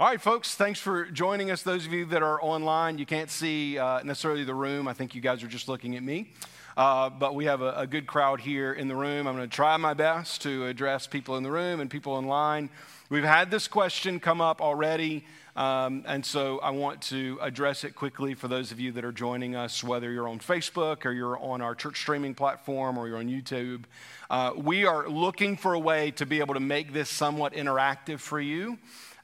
All right, folks, thanks for joining us. Those of you that are online, you can't see uh, necessarily the room. I think you guys are just looking at me. Uh, but we have a, a, good crowd here in the room. I'm going to try my best to address people in the room and people online. We've had this question come up already, um, and so I want to address it quickly for those of you that are joining us, whether you're on Facebook or you're on our church streaming platform or you're on YouTube. Uh, we are looking for a way to be able to make this somewhat interactive for you.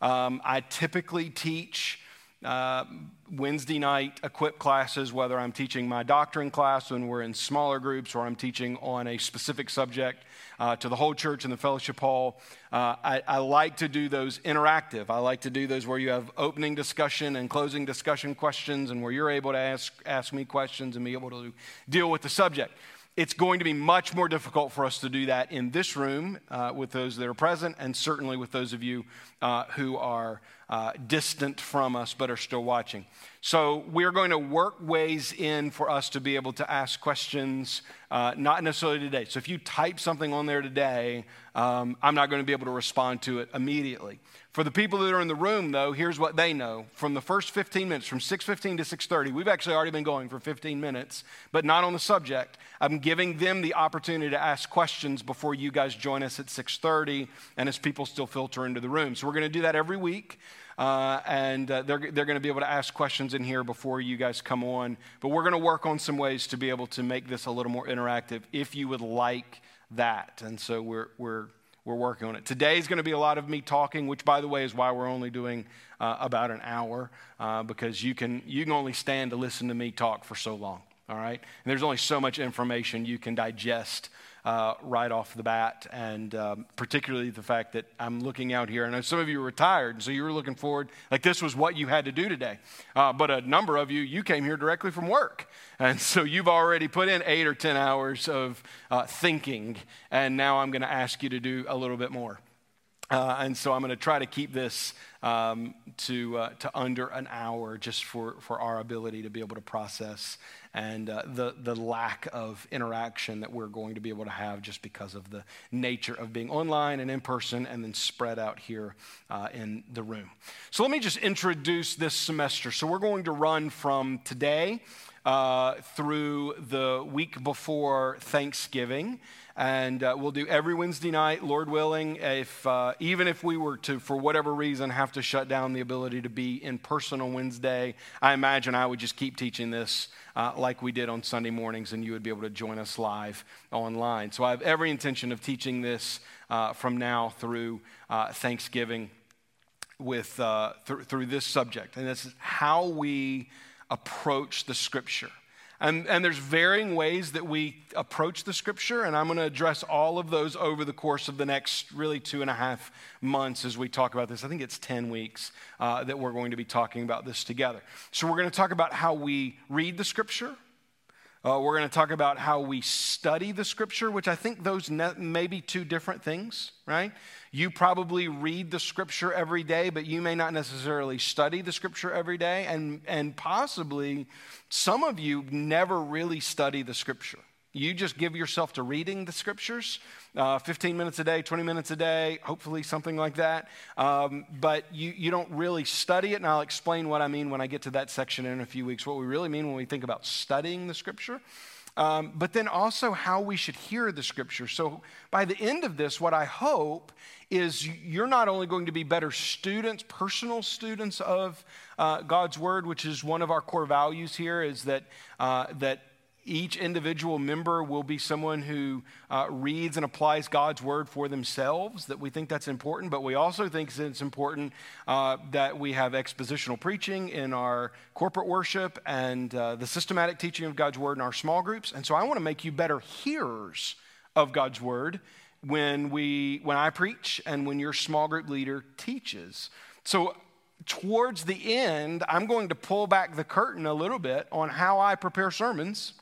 Um, I typically teach uh, Wednesday night equip classes, whether I'm teaching my doctrine class when we're in smaller groups or I'm teaching on a specific subject uh, to the whole church in the fellowship hall. Uh, I, I, like to do those interactive. I like to do those where you have opening discussion and closing discussion questions and where you're able to ask, ask me questions and be able to deal with the subject. It's going to be much more difficult for us to do that in this room uh, with those that are present, and certainly with those of you uh, who are uh, distant from us but are still watching. So, we're going to work ways in for us to be able to ask questions, uh, not necessarily today. So, if you type something on there today, um, I'm not going to be able to respond to it immediately. For the people that are in the room, though, here's what they know. From the first 15 minutes, from 6.15 to 6.30, we've actually already been going for 15 minutes, but not on the subject. I'm giving them the opportunity to ask questions before you guys join us at 6.30 and as people still filter into the room. So we're going to do that every week. Uh, and uh, they're, they're going to be able to ask questions in here before you guys come on. But we're going to work on some ways to be able to make this a little more interactive if you would like that. And so we're, we're we're working on it. Today is going to be a lot of me talking, which, by the way, is why we're only doing uh, about an hour uh, because you can, you can only stand to listen to me talk for so long. All right? And there's only so much information you can digest uh, right off the bat, and um, particularly the fact that I'm looking out here. And some of you are retired, and so you were looking forward, like this was what you had to do today. Uh, but a number of you, you came here directly from work. And so you've already put in eight or 10 hours of uh, thinking, and now I'm going to ask you to do a little bit more. Uh, and so I'm going to try to keep this um, to, uh, to under an hour just for, for our ability to be able to process and uh, the, the lack of interaction that we're going to be able to have just because of the nature of being online and in person and then spread out here uh, in the room. So let me just introduce this semester. So we're going to run from today uh, through the week before Thanksgiving. And uh, we'll do every Wednesday night, Lord willing. If uh, even if we were to, for whatever reason, have to shut down the ability to be in person on Wednesday, I imagine I would just keep teaching this uh, like we did on Sunday mornings, and you would be able to join us live online. So I have every intention of teaching this uh, from now through uh, Thanksgiving with uh, th- through this subject, and this is how we approach the Scripture. And, and there's varying ways that we approach the scripture, and I'm going to address all of those over the course of the next really two and a half months as we talk about this. I think it's 10 weeks uh, that we're going to be talking about this together. So, we're going to talk about how we read the scripture. Uh, we're going to talk about how we study the scripture, which I think those ne- may be two different things, right? You probably read the scripture every day, but you may not necessarily study the scripture every day. And, and possibly some of you never really study the scripture. You just give yourself to reading the scriptures, uh, 15 minutes a day, 20 minutes a day, hopefully something like that. Um, but you, you don't really study it, and I'll explain what I mean when I get to that section in a few weeks, what we really mean when we think about studying the scripture. Um, but then also how we should hear the scripture. So by the end of this, what I hope is you're not only going to be better students, personal students of uh, God's word, which is one of our core values here, is that uh, that each individual member will be someone who uh, reads and applies God's word for themselves, that we think that's important, but we also think it's important uh, that we have expositional preaching in our corporate worship and uh, the systematic teaching of God's word in our small groups. And so I want to make you better hearers of God's word when, we, when I preach and when your small group leader teaches. So towards the end, I'm going to pull back the curtain a little bit on how I prepare sermons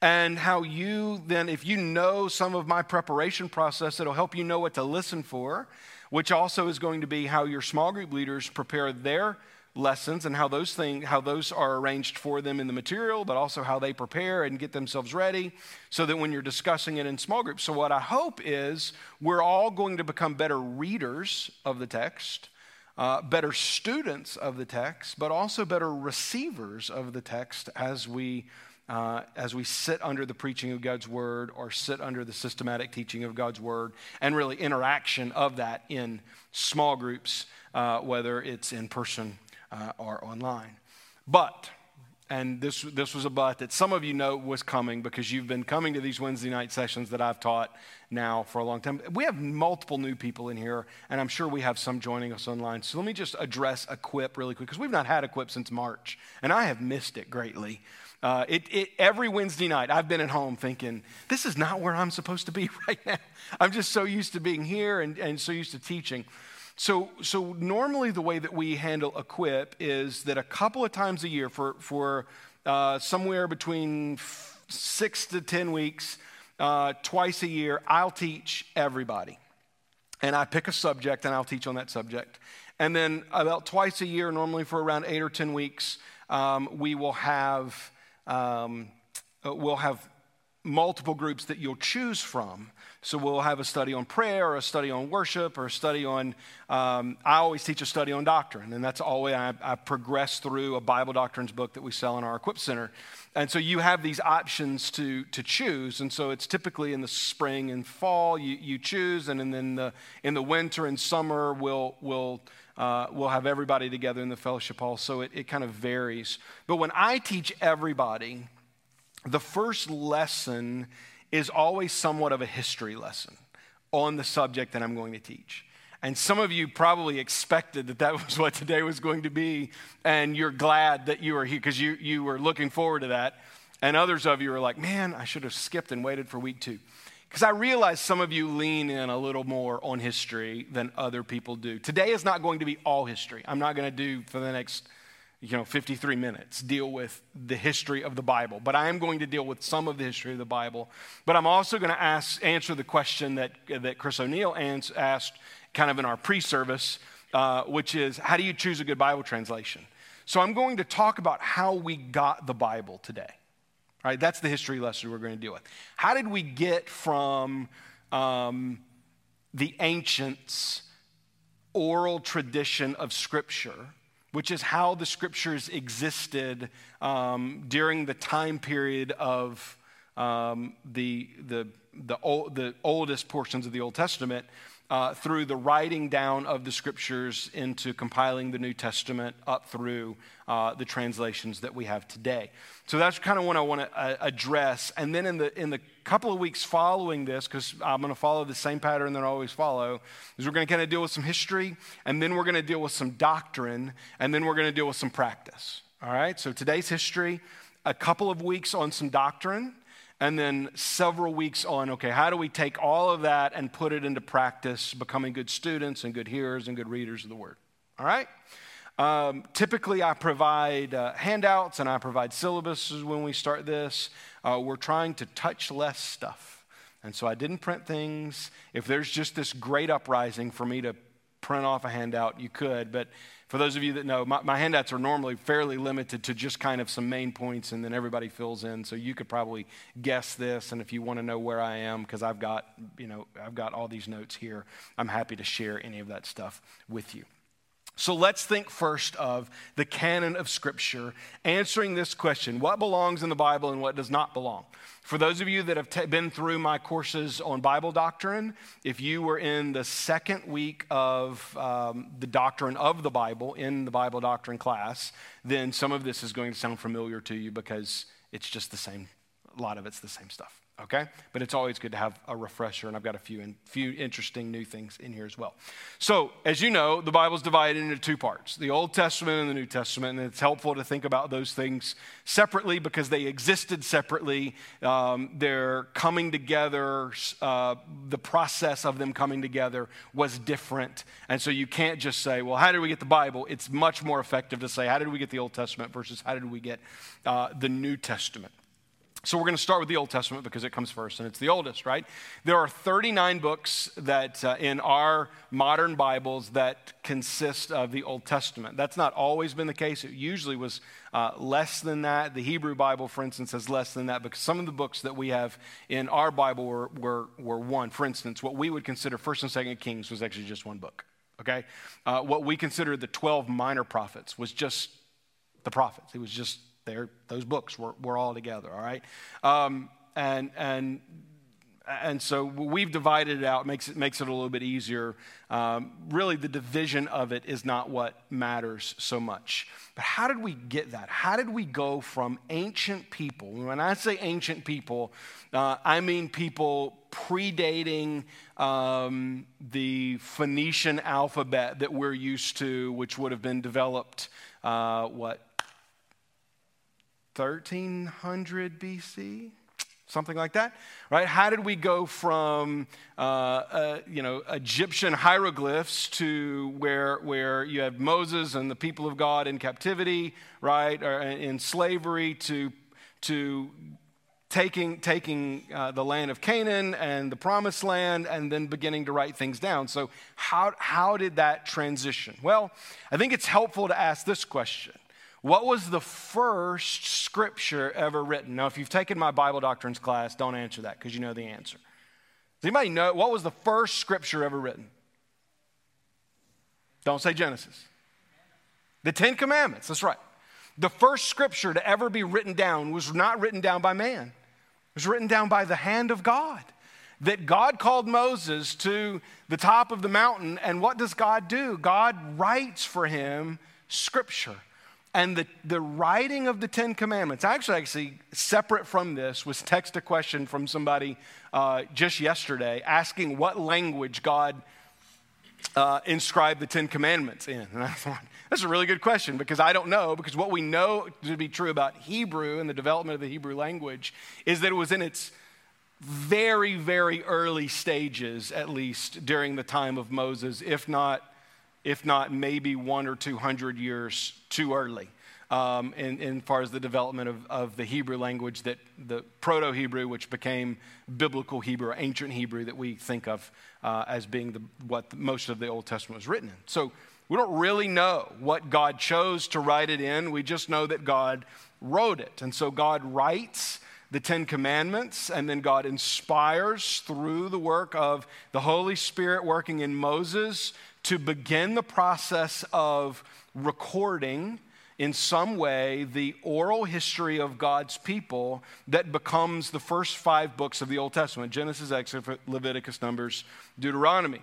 and how you then, if you know some of my preparation process, it'll help you know what to listen for, which also is going to be how your small group leaders prepare their lessons and how those things how those are arranged for them in the material but also how they prepare and get themselves ready so that when you're discussing it in small groups. So what i hope is we're all going to become better readers of the text uh, better students of the text, but also better receivers of the text as we, uh, as we sit under the preaching of God's word or sit under the systematic teaching of God's word and really interaction of that in small groups, uh, whether it's in person uh, or online. But and this, this was a but that some of you know was coming because you've been coming to these Wednesday night sessions that I've taught now for a long time. We have multiple new people in here, and I'm sure we have some joining us online. So let me just address Equip really quick because we've not had Equip since March, and I have missed it greatly. Uh, it, it, every Wednesday night, I've been at home thinking, this is not where I'm supposed to be right now. I'm just so used to being here and, and so used to teaching. So, so normally the way that we handle equip is that a couple of times a year for, for uh, somewhere between f- six to 10 weeks, uh, twice a year, I'll teach everybody. And I pick a subject and I'll teach on that subject. And then about twice a year, normally for around eight or 10 weeks, um, we will have, um, uh, we'll have multiple groups that you'll choose from. So we'll have a study on prayer, or a study on worship, or a study on. Um, I always teach a study on doctrine, and that's always I, I progress through a Bible doctrines book that we sell in our Equip Center. And so you have these options to to choose, and so it's typically in the spring and fall you, you choose, and then the in the winter and summer we'll we'll. Uh, we'll have everybody together in the fellowship hall, so it, it kind of varies. But when I teach everybody, the first lesson is always somewhat of a history lesson on the subject that I'm going to teach. And some of you probably expected that that was what today was going to be, and you're glad that you are here because you, you were looking forward to that. And others of you are like, man, I should have skipped and waited for week two. Because I realize some of you lean in a little more on history than other people do. Today is not going to be all history. I'm not going to do for the next you know 53 minutes deal with the history of the bible but i am going to deal with some of the history of the bible but i'm also going to ask answer the question that, that chris o'neill asked kind of in our pre-service uh, which is how do you choose a good bible translation so i'm going to talk about how we got the bible today right that's the history lesson we're going to deal with. How did we get from um, the ancients oral tradition of scripture which is how the scriptures existed um, during the time period of um, the, the, the, old, the oldest portions of the Old Testament uh, through the writing down of the scriptures into compiling the New Testament up through uh, the translations that we have today. So that's kind of what I want to uh, address. And then in the, in the couple of weeks following this, because I'm going to follow the same pattern that I always follow, is we're going to kind of deal with some history, and then we're going to deal with some doctrine, and then we're going to deal with some practice. All right? So today's history, a couple of weeks on some doctrine, and then several weeks on okay, how do we take all of that and put it into practice, becoming good students and good hearers and good readers of the word? All right? Um, typically, I provide uh, handouts and I provide syllabuses when we start this. Uh, we're trying to touch less stuff. And so I didn't print things. If there's just this great uprising for me to print off a handout, you could. But for those of you that know, my, my, handouts are normally fairly limited to just kind of some main points and then everybody fills in. So you could probably guess this. And if you want to know where I am, because I've got, you know, I've got all these notes here, I'm happy to share any of that stuff with you. So let's think first of the canon of Scripture, answering this question what belongs in the Bible and what does not belong? For those of you that have t- been through my courses on Bible doctrine, if you were in the second week of um, the doctrine of the Bible in the Bible doctrine class, then some of this is going to sound familiar to you because it's just the same, a lot of it's the same stuff okay? But it's always good to have a refresher, and I've got a few, in, few interesting new things in here as well. So, as you know, the Bible's divided into two parts the Old Testament and the New Testament, and it's helpful to think about those things separately because they existed separately. Um, they're coming together, uh, the process of them coming together was different. And so you can't just say, well, how did we get the Bible? It's much more effective to say, how did we get the Old Testament versus how did we get uh, the New Testament? So we're going to start with the Old Testament because it comes first and it's the oldest, right? There are 39 books that uh, in our modern Bibles that consist of the Old Testament. That's not always been the case. It usually was uh, less than that. The Hebrew Bible, for instance, has less than that because some of the books that we have in our Bible were, were, were one. For instance, what we would consider First and Second Kings was actually just one book. okay? Uh, what we consider the 12 minor prophets was just the prophets. It was just there, those books were, were all together, all right? Um, and, and and so we've divided it out makes it makes it a little bit easier. Um, really the division of it is not what matters so much. But how did we get that? How did we go from ancient people when i say ancient people uh, i mean people predating um, the phoenician alphabet that we're used to which would have been developed uh, what 1300 bc something like that, right? How did we go from, uh, uh, you know, Egyptian hieroglyphs to where, where you have Moses and the people of God in captivity, right, or in slavery to, to taking, taking uh, the land of Canaan and the promised land and then beginning to write things down. So, how, how did that transition? Well, I think it's helpful to ask this question what was the first scripture ever written? Now, if you've taken my Bible doctrines class, don't answer that because you know the answer. Does anybody know what was the first scripture ever written? Don't say Genesis. The Ten Commandments, that's right. The first scripture to ever be written down was not written down by man, it was written down by the hand of God. That God called Moses to the top of the mountain, and what does God do? God writes for him scripture. And the, the writing of the Ten Commandments, actually, actually, separate from this, was text a question from somebody uh, just yesterday asking what language God uh, inscribed the Ten Commandments in. And I thought, that's a really good question because I don't know, because what we know to be true about Hebrew and the development of the Hebrew language is that it was in its very, very early stages, at least during the time of Moses, if not if not maybe one or two hundred years too early. Um, in, in far as the development of, of the Hebrew language that the Proto Hebrew, which became biblical Hebrew, ancient Hebrew that we think of uh, as being the, what most of the Old Testament was written in. So we don't really know what God chose to write it in. We just know that God wrote it. And so God writes the Ten Commandments, and then God inspires through the work of the Holy Spirit working in Moses to begin the process of recording in some way the oral history of God's people that becomes the first five books of the Old Testament Genesis, Exodus, Leviticus, Numbers, Deuteronomy.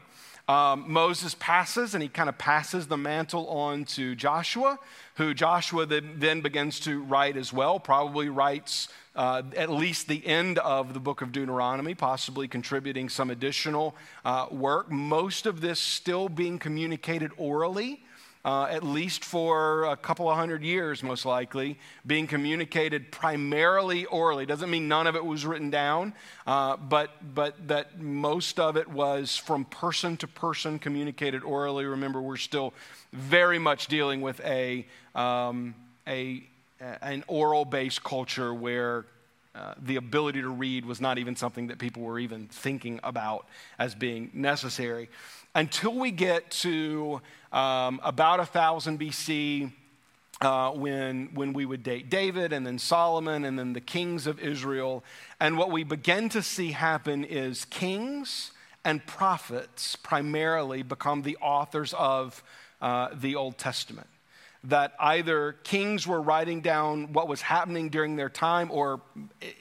Um, Moses passes and he kind of passes the mantle on to Joshua, who Joshua then begins to write as well, probably writes uh, at least the end of the book of Deuteronomy, possibly contributing some additional uh, work. Most of this still being communicated orally. Uh, at least for a couple of hundred years, most likely, being communicated primarily orally. Doesn't mean none of it was written down, uh, but, but that most of it was from person to person communicated orally. Remember, we're still very much dealing with a, um, a an oral based culture where uh, the ability to read was not even something that people were even thinking about as being necessary. Until we get to um, about 1000 BC, uh, when, when we would date David and then Solomon and then the kings of Israel. And what we begin to see happen is kings and prophets primarily become the authors of uh, the Old Testament that either kings were writing down what was happening during their time, or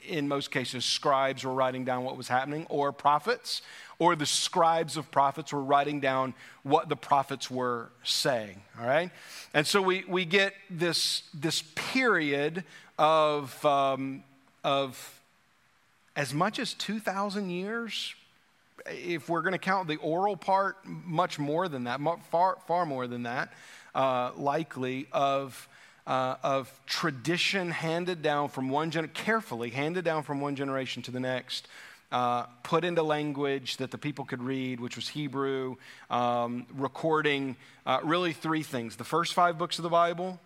in most cases, scribes were writing down what was happening, or prophets, or the scribes of prophets were writing down what the prophets were saying. All right? And so we, we get this, this period of, um, of as much as 2,000 years. If we're going to count the oral part, much more than that, far, far more than that uh, likely of, uh, of tradition handed down from one generation, carefully handed down from one generation to the next. Uh, put into language that the people could read, which was Hebrew, um, recording uh, really three things. The first five books of the Bible,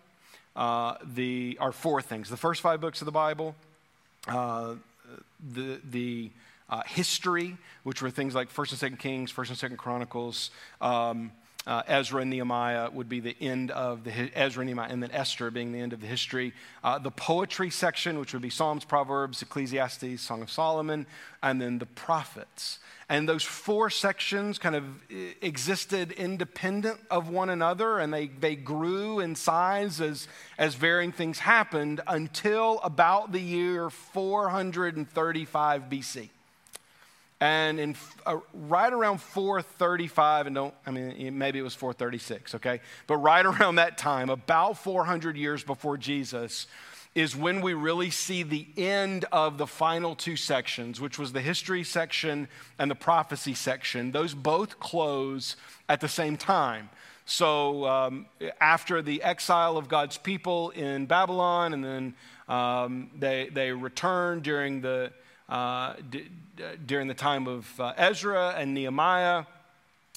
uh, the, are four things. The first five books of the Bible, uh, the, the uh, history, which were things like First and Second Kings, First and Second Chronicles, um, uh, Ezra and Nehemiah would be the end of the Ezra and Nehemiah, and then Esther being the end of the history. Uh, the poetry section, which would be Psalms, Proverbs, Ecclesiastes, Song of Solomon, and then the prophets. And those four sections kind of existed independent of one another, and they, they grew in size as, as varying things happened until about the year 435 BC. And in uh, right around 435, and don't, I mean, maybe it was 436, okay? But right around that time, about 400 years before Jesus, is when we really see the end of the final two sections, which was the history section and the prophecy section. Those both close at the same time. So, um, after the exile of God's people in Babylon, and then um, they, they return during the uh, d- during the time of uh, Ezra and Nehemiah.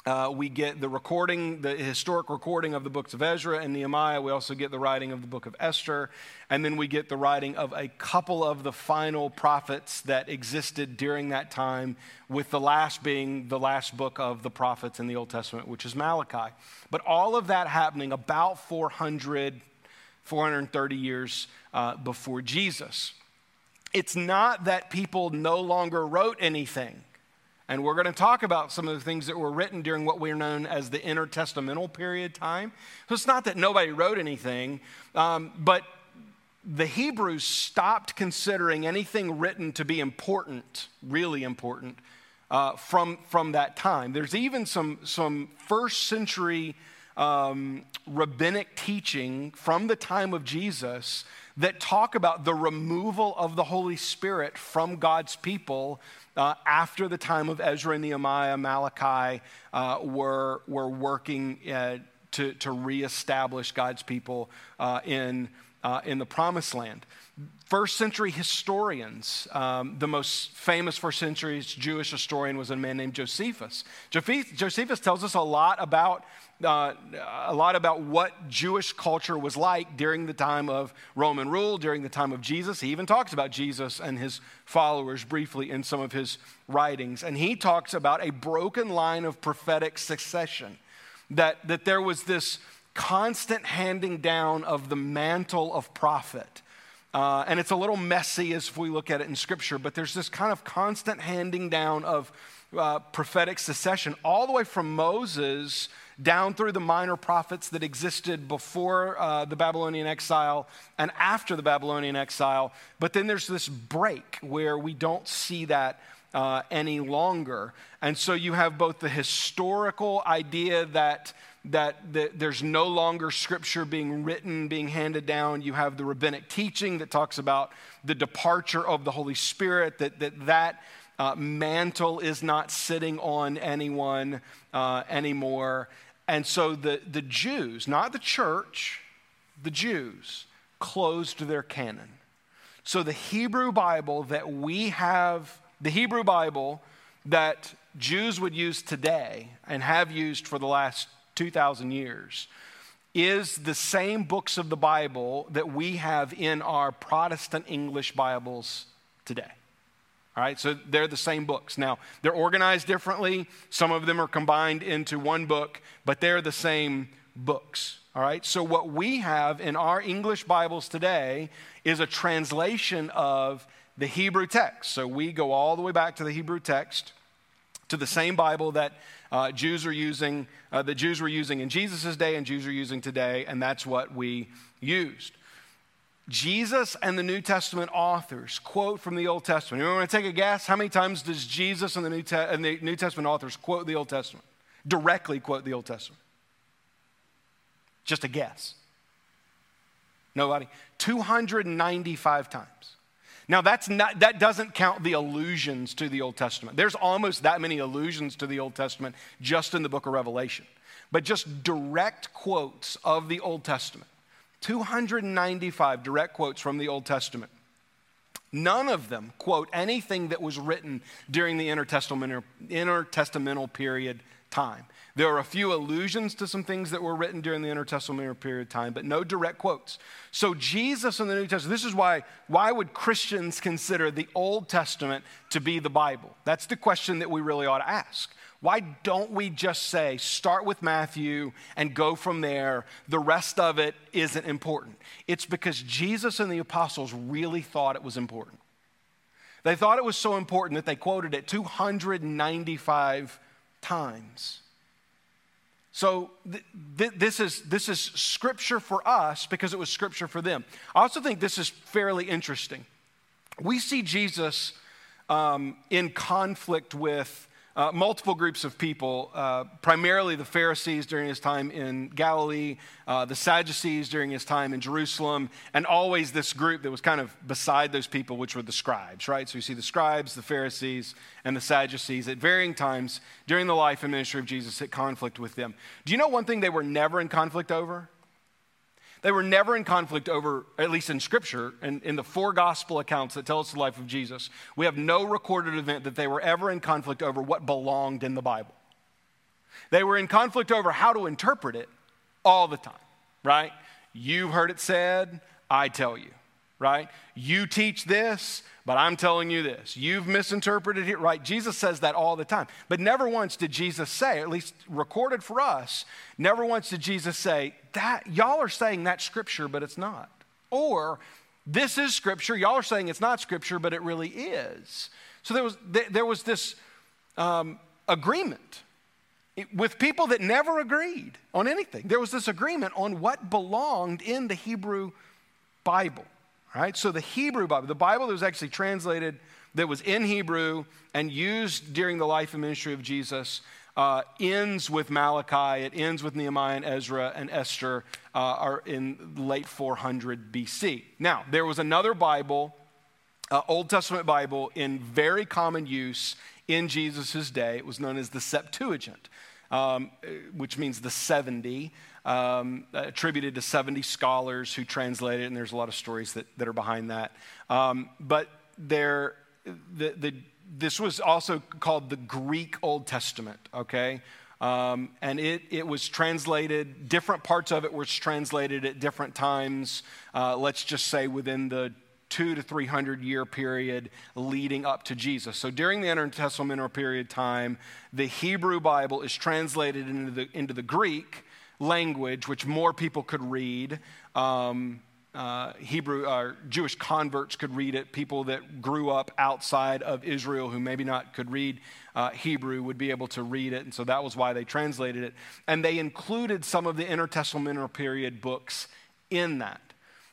Uh, we get the recording, the historic recording of the books of Ezra and Nehemiah. We also get the writing of the book of Esther. And then we get the writing of a couple of the final prophets that existed during that time, with the last being the last book of the prophets in the Old Testament, which is Malachi. But all of that happening about 400, 430 years uh, before Jesus. It's not that people no longer wrote anything. And we're going to talk about some of the things that were written during what we're known as the intertestamental period time. So it's not that nobody wrote anything, um, but the Hebrews stopped considering anything written to be important, really important, uh, from, from that time. There's even some, some first century um, rabbinic teaching from the time of Jesus that talk about the removal of the Holy Spirit from God's people uh, after the time of Ezra, and Nehemiah, Malachi uh, were, were working uh, to, to reestablish God's people uh, in, uh, in the promised land. First century historians, um, the most famous first century Jewish historian was a man named Josephus. Josephus tells us a lot about uh, a lot about what Jewish culture was like during the time of Roman rule, during the time of Jesus. He even talks about Jesus and his followers briefly in some of his writings. And he talks about a broken line of prophetic succession, that, that there was this constant handing down of the mantle of prophet. Uh, and it's a little messy as we look at it in Scripture, but there's this kind of constant handing down of uh, prophetic succession, all the way from Moses down through the minor prophets that existed before uh, the Babylonian exile and after the Babylonian exile. But then there's this break where we don't see that uh, any longer. And so you have both the historical idea that, that, there's no longer scripture being written, being handed down. You have the rabbinic teaching that talks about the departure of the Holy Spirit, that that, that uh, mantle is not sitting on anyone uh, anymore. And so the, the Jews, not the church, the Jews, closed their canon. So the Hebrew Bible that we have, the Hebrew Bible that Jews would use today and have used for the last 2,000 years, is the same books of the Bible that we have in our Protestant English Bibles today. All right, so they're the same books. Now, they're organized differently. Some of them are combined into one book, but they're the same books. All right, so what we have in our English Bibles today is a translation of the Hebrew text. So we go all the way back to the Hebrew text, to the same Bible that uh, Jews are using, uh, the Jews were using in Jesus' day and Jews are using today, and that's what we used. Jesus and the New Testament authors quote from the Old Testament. You want to take a guess? How many times does Jesus and the, New Te- and the New Testament authors quote the Old Testament? Directly quote the Old Testament? Just a guess. Nobody? 295 times. Now, that's not, that doesn't count the allusions to the Old Testament. There's almost that many allusions to the Old Testament just in the book of Revelation. But just direct quotes of the Old Testament 295 direct quotes from the Old Testament. None of them quote anything that was written during the intertestamental, intertestamental period time. There are a few allusions to some things that were written during the intertestamental period of time, but no direct quotes. So Jesus in the New Testament, this is why why would Christians consider the Old Testament to be the Bible? That's the question that we really ought to ask. Why don't we just say, start with Matthew and go from there? The rest of it isn't important. It's because Jesus and the apostles really thought it was important. They thought it was so important that they quoted it 295 times. So th- th- this, is, this is scripture for us because it was scripture for them. I also think this is fairly interesting. We see Jesus um, in conflict with uh, multiple groups of people, uh, primarily the Pharisees during his time in Galilee, uh, the Sadducees during his time in Jerusalem, and always this group that was kind of beside those people, which were the scribes, right? So you see the scribes, the Pharisees, and the Sadducees at varying times during the life and ministry of Jesus at conflict with them. Do you know one thing they were never in conflict over? They were never in conflict over, at least in Scripture, and in the four gospel accounts that tell us the life of Jesus, we have no recorded event that they were ever in conflict over what belonged in the Bible. They were in conflict over how to interpret it all the time, right? You've heard it said, I tell you, right? You teach this, but I'm telling you this. You've misinterpreted it, right? Jesus says that all the time. But never once did Jesus say, at least recorded for us, never once did Jesus say, that y'all are saying that scripture, but it's not. Or this is scripture, y'all are saying it's not scripture, but it really is. So there was, there was this um, agreement with people that never agreed on anything. There was this agreement on what belonged in the Hebrew Bible. Right? So the Hebrew Bible, the Bible that was actually translated, that was in Hebrew and used during the life and ministry of Jesus, uh, ends with Malachi. It ends with Nehemiah and Ezra and Esther uh, are in late 400 BC. Now, there was another Bible, uh, Old Testament Bible, in very common use in Jesus' day. It was known as the Septuagint, um, which means the 70 um, attributed to 70 scholars who translated it, and there's a lot of stories that, that are behind that. Um, but there, the, the, this was also called the Greek Old Testament, okay? Um, and it, it was translated, different parts of it were translated at different times, uh, let's just say within the two to three hundred year period leading up to Jesus. So during the intertestamental period time, the Hebrew Bible is translated into the, into the Greek language, which more people could read. Um, uh, Hebrew or uh, Jewish converts could read it. People that grew up outside of Israel who maybe not could read uh, Hebrew would be able to read it, and so that was why they translated it. And they included some of the intertestamental period books in that.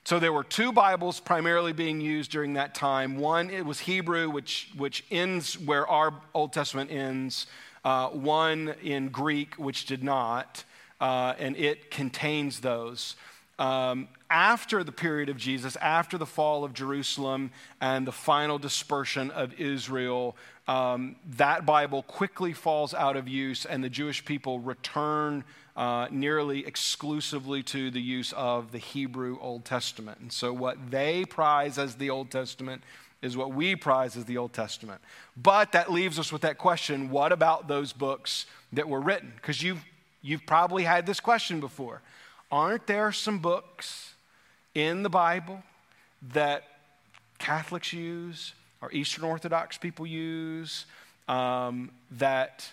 So there were two Bibles primarily being used during that time. One it was Hebrew, which which ends where our Old Testament ends. Uh, one in Greek, which did not uh, and it contains those. Um, after the period of Jesus, after the fall of Jerusalem and the final dispersion of Israel, um, that Bible quickly falls out of use, and the Jewish people return uh, nearly exclusively to the use of the Hebrew Old Testament. And so, what they prize as the Old Testament is what we prize as the Old Testament. But that leaves us with that question what about those books that were written? Because you've You've probably had this question before. Aren't there some books in the Bible that Catholics use or Eastern Orthodox people use um, that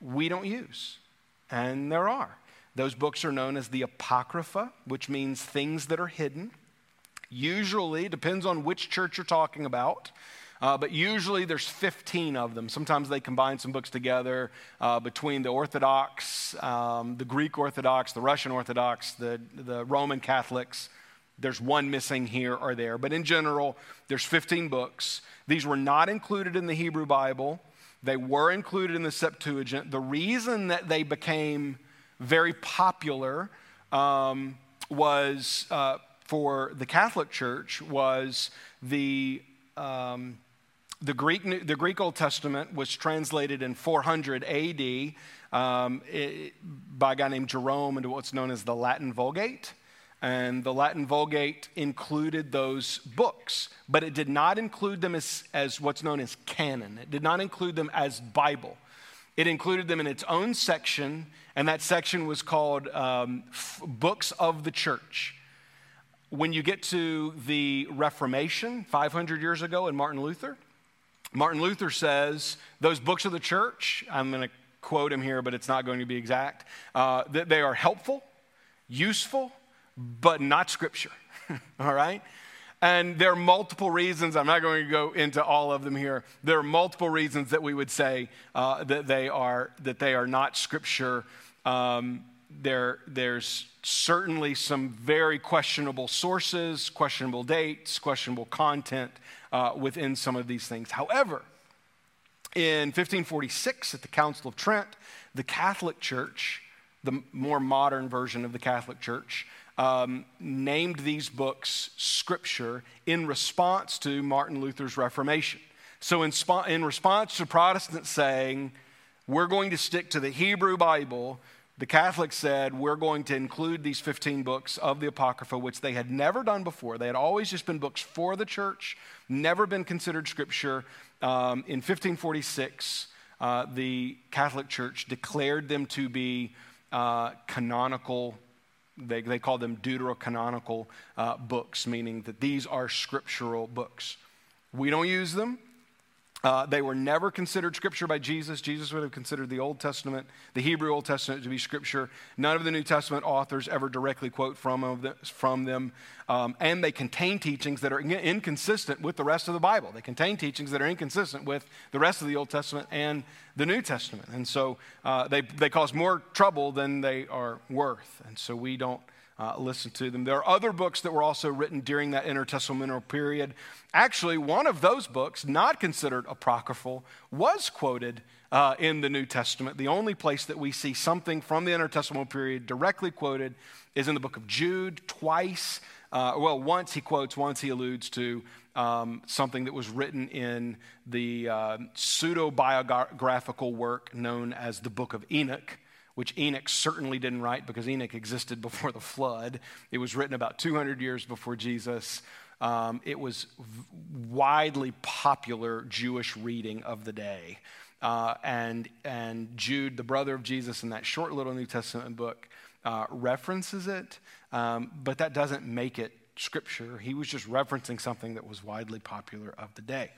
we don't use? And there are. Those books are known as the Apocrypha, which means things that are hidden. Usually, depends on which church you're talking about. Uh, but usually there's 15 of them. Sometimes they combine some books together uh, between the Orthodox, um, the Greek Orthodox, the Russian Orthodox, the, the Roman Catholics. There's one missing here or there. But in general, there's 15 books. These were not included in the Hebrew Bible, they were included in the Septuagint. The reason that they became very popular um, was uh, for the Catholic Church was the um, the Greek, the Greek Old Testament was translated in 400 AD um, it, by a guy named Jerome into what's known as the Latin Vulgate. And the Latin Vulgate included those books, but it did not include them as, as what's known as canon. It did not include them as Bible. It included them in its own section, and that section was called um, f- Books of the Church. When you get to the Reformation, 500 years ago, and Martin Luther, Martin Luther says those books of the church, I'm going to quote him here, but it's not going to be exact. Uh, that they are helpful, useful, but not scripture. all right? And there are multiple reasons. I'm not going to go into all of them here. There are multiple reasons that we would say uh, that they are that they are not scripture. Um, there, there's certainly some very questionable sources, questionable dates, questionable content uh, within some of these things. However, in 1546 at the Council of Trent, the Catholic Church, the more modern version of the Catholic Church, um, named these books scripture in response to Martin Luther's Reformation. So, in, sp- in response to Protestants saying, we're going to stick to the Hebrew Bible, the Catholics said, we're going to include these 15 books of the Apocrypha, which they had never done before. They had always just been books for the church, never been considered scripture. Um, in 1546, uh, the Catholic Church declared them to be uh, canonical they, they call them deuterocanonical uh, books, meaning that these are scriptural books. We don't use them. Uh, they were never considered scripture by Jesus. Jesus would have considered the Old Testament, the Hebrew Old Testament, to be scripture. None of the New Testament authors ever directly quote from, from them. Um, and they contain teachings that are inconsistent with the rest of the Bible. They contain teachings that are inconsistent with the rest of the Old Testament and the New Testament. And so uh, they, they cause more trouble than they are worth. And so we don't uh, listen to them. There are other books that were also written during that intertestamental period. Actually, one of those books, not considered apocryphal, was quoted uh, in the New Testament. The only place that we see something from the intertestamental period directly quoted is in the book of Jude, twice. Uh, well, once he quotes, once he alludes to um, something that was written in the uh, pseudo biographical work known as the Book of Enoch which Enoch certainly didn't write because Enoch existed before the flood. It was written about 200 years before Jesus. Um, it was widely popular Jewish reading of the day. Uh, and, and Jude, the brother of Jesus, in that short little New Testament book, uh, references it, um, but that doesn't make it scripture. He was just referencing something that was widely popular of the day.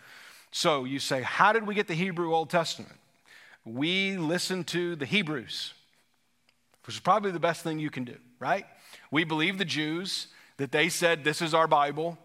So you say, How did we get the Hebrew Old Testament? We listened to the Hebrews which is probably the best thing you can do, right? We believe the Jews that they said, This is our Bible,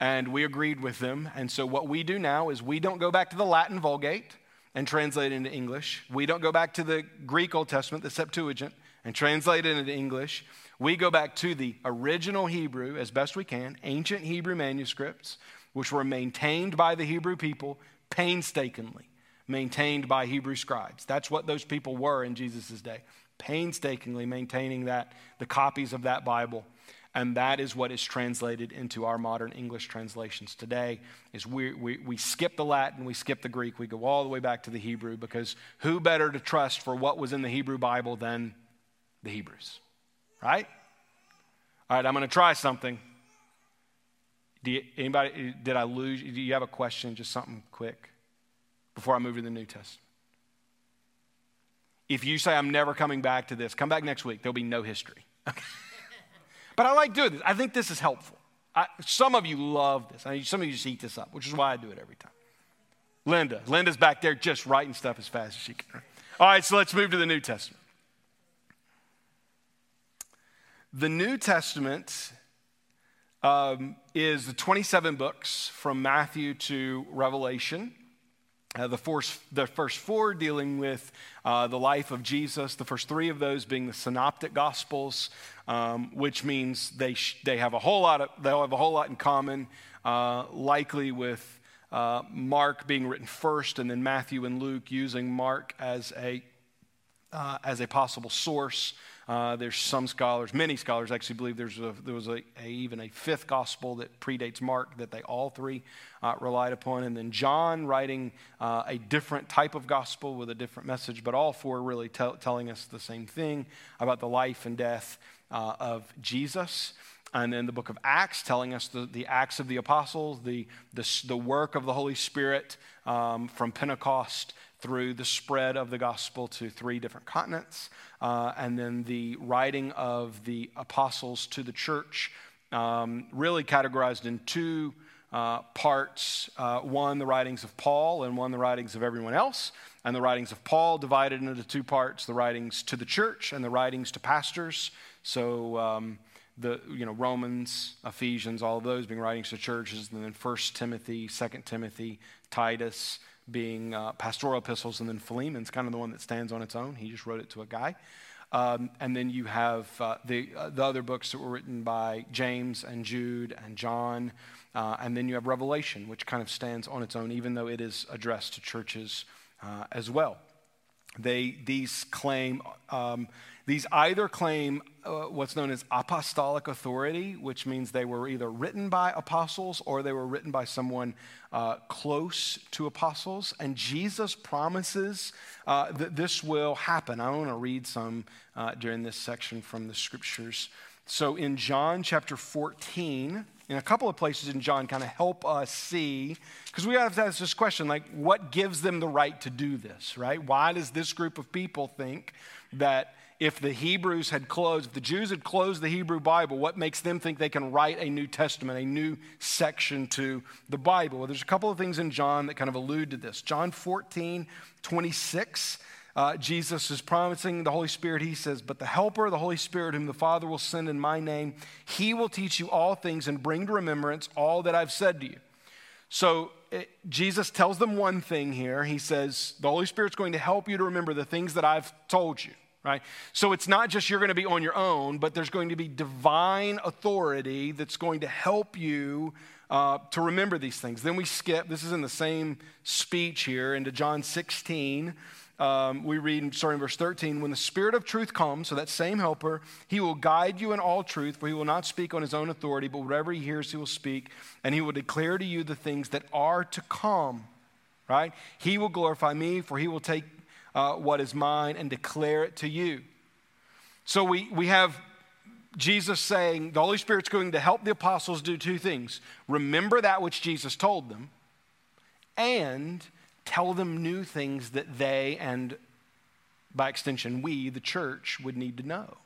and we agreed with them. And so what we do now is we don't go back to the Latin Vulgate and translate it into English. We don't go back to the Greek Old Testament, the Septuagint, and translate it into English. We go back to the original Hebrew as best we can, ancient Hebrew manuscripts, which were maintained by the Hebrew people painstakingly, maintained by Hebrew scribes. That's what those people were in Jesus' day painstakingly maintaining that, the copies of that Bible. And that is what is translated into our modern English translations today. Is we, we, we skip the Latin, we skip the Greek, we go all the way back to the Hebrew because who better to trust for what was in the Hebrew Bible than the Hebrews, right? All right, I'm going to try something. Do you, anybody, did I lose? Do you have a question? Just something quick before I move to the New Testament. If you say, I'm never coming back to this, come back next week. There'll be no history. but I like doing this. I think this is helpful. I, some of you love this. I, mean, some of you just eat this up, which is why I do it every time. Linda. Linda's back there just writing stuff as fast as she can. All right, so let's move to the New Testament. The New Testament um, is the 27 books from Matthew to Revelation. Uh, the, first, the first four dealing with uh, the life of Jesus, the first three of those being the synoptic gospels, um, which means they, sh- they have a whole lot of, they'll have a whole lot in common, uh, likely with uh, Mark being written first and then Matthew and Luke using Mark as a, uh, as a possible source uh, there's some scholars, many scholars actually believe there's a, there was a, a, even a fifth gospel that predates Mark that they all three uh, relied upon. And then John writing uh, a different type of gospel with a different message, but all four really tell, telling us the same thing about the life and death uh, of Jesus. And then the book of Acts telling us the, the acts of the apostles, the, the, the work of the Holy Spirit um, from Pentecost through the spread of the gospel to three different continents, uh, and then the writing of the apostles to the church, um, really categorized in two uh, parts uh, one, the writings of Paul, and one, the writings of everyone else. And the writings of Paul divided into two parts the writings to the church and the writings to pastors. So, um, the you know Romans, Ephesians, all of those being writings to churches, and then First Timothy, Second Timothy, Titus being uh, pastoral epistles, and then Philemon's kind of the one that stands on its own. He just wrote it to a guy. Um, and then you have uh, the, uh, the other books that were written by James and Jude and John. Uh, and then you have Revelation, which kind of stands on its own, even though it is addressed to churches uh, as well. They, these claim, um, these either claim uh, what's known as apostolic authority, which means they were either written by apostles or they were written by someone uh, close to apostles. And Jesus promises uh, that this will happen. I want to read some uh, during this section from the scriptures. So in John chapter 14, in a couple of places in John kind of help us see, because we have to ask this question like, what gives them the right to do this, right? Why does this group of people think that if the Hebrews had closed, if the Jews had closed the Hebrew Bible, what makes them think they can write a New Testament, a new section to the Bible? Well, there's a couple of things in John that kind of allude to this. John 14, 26 uh, Jesus is promising the Holy Spirit. He says, But the Helper, the Holy Spirit, whom the Father will send in my name, he will teach you all things and bring to remembrance all that I've said to you. So it, Jesus tells them one thing here. He says, The Holy Spirit's going to help you to remember the things that I've told you. Right? So it's not just you're going to be on your own, but there's going to be divine authority that's going to help you uh, to remember these things. Then we skip, this is in the same speech here, into John 16 um, we read starting in verse 13 when the spirit of truth comes so that same helper he will guide you in all truth for he will not speak on his own authority but whatever he hears he will speak and he will declare to you the things that are to come right he will glorify me for he will take uh, what is mine and declare it to you so we, we have jesus saying the holy spirit's going to help the apostles do two things remember that which jesus told them and tell them new things that they and by extension we, the church, would need to know.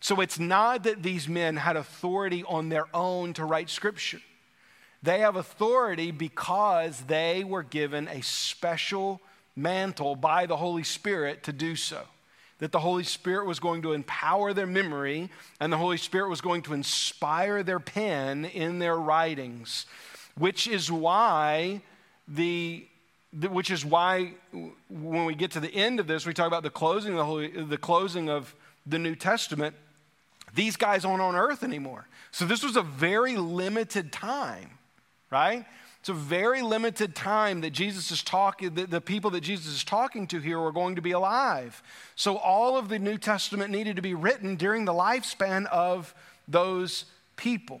So it's not that these men had authority on their own to write scripture. They have authority because they were given a special mantle by the Holy Spirit to do so. That the Holy Spirit was going to empower their memory and the Holy Spirit was going to inspire their pen in their writings, which is why the which is why when we get to the end of this, we talk about the closing of the, Holy, the closing of the New Testament. These guys aren't on earth anymore. So this was a very limited time, right? It's a very limited time that Jesus is talking, the, the people that Jesus is talking to here are going to be alive. So all of the New Testament needed to be written during the lifespan of those people.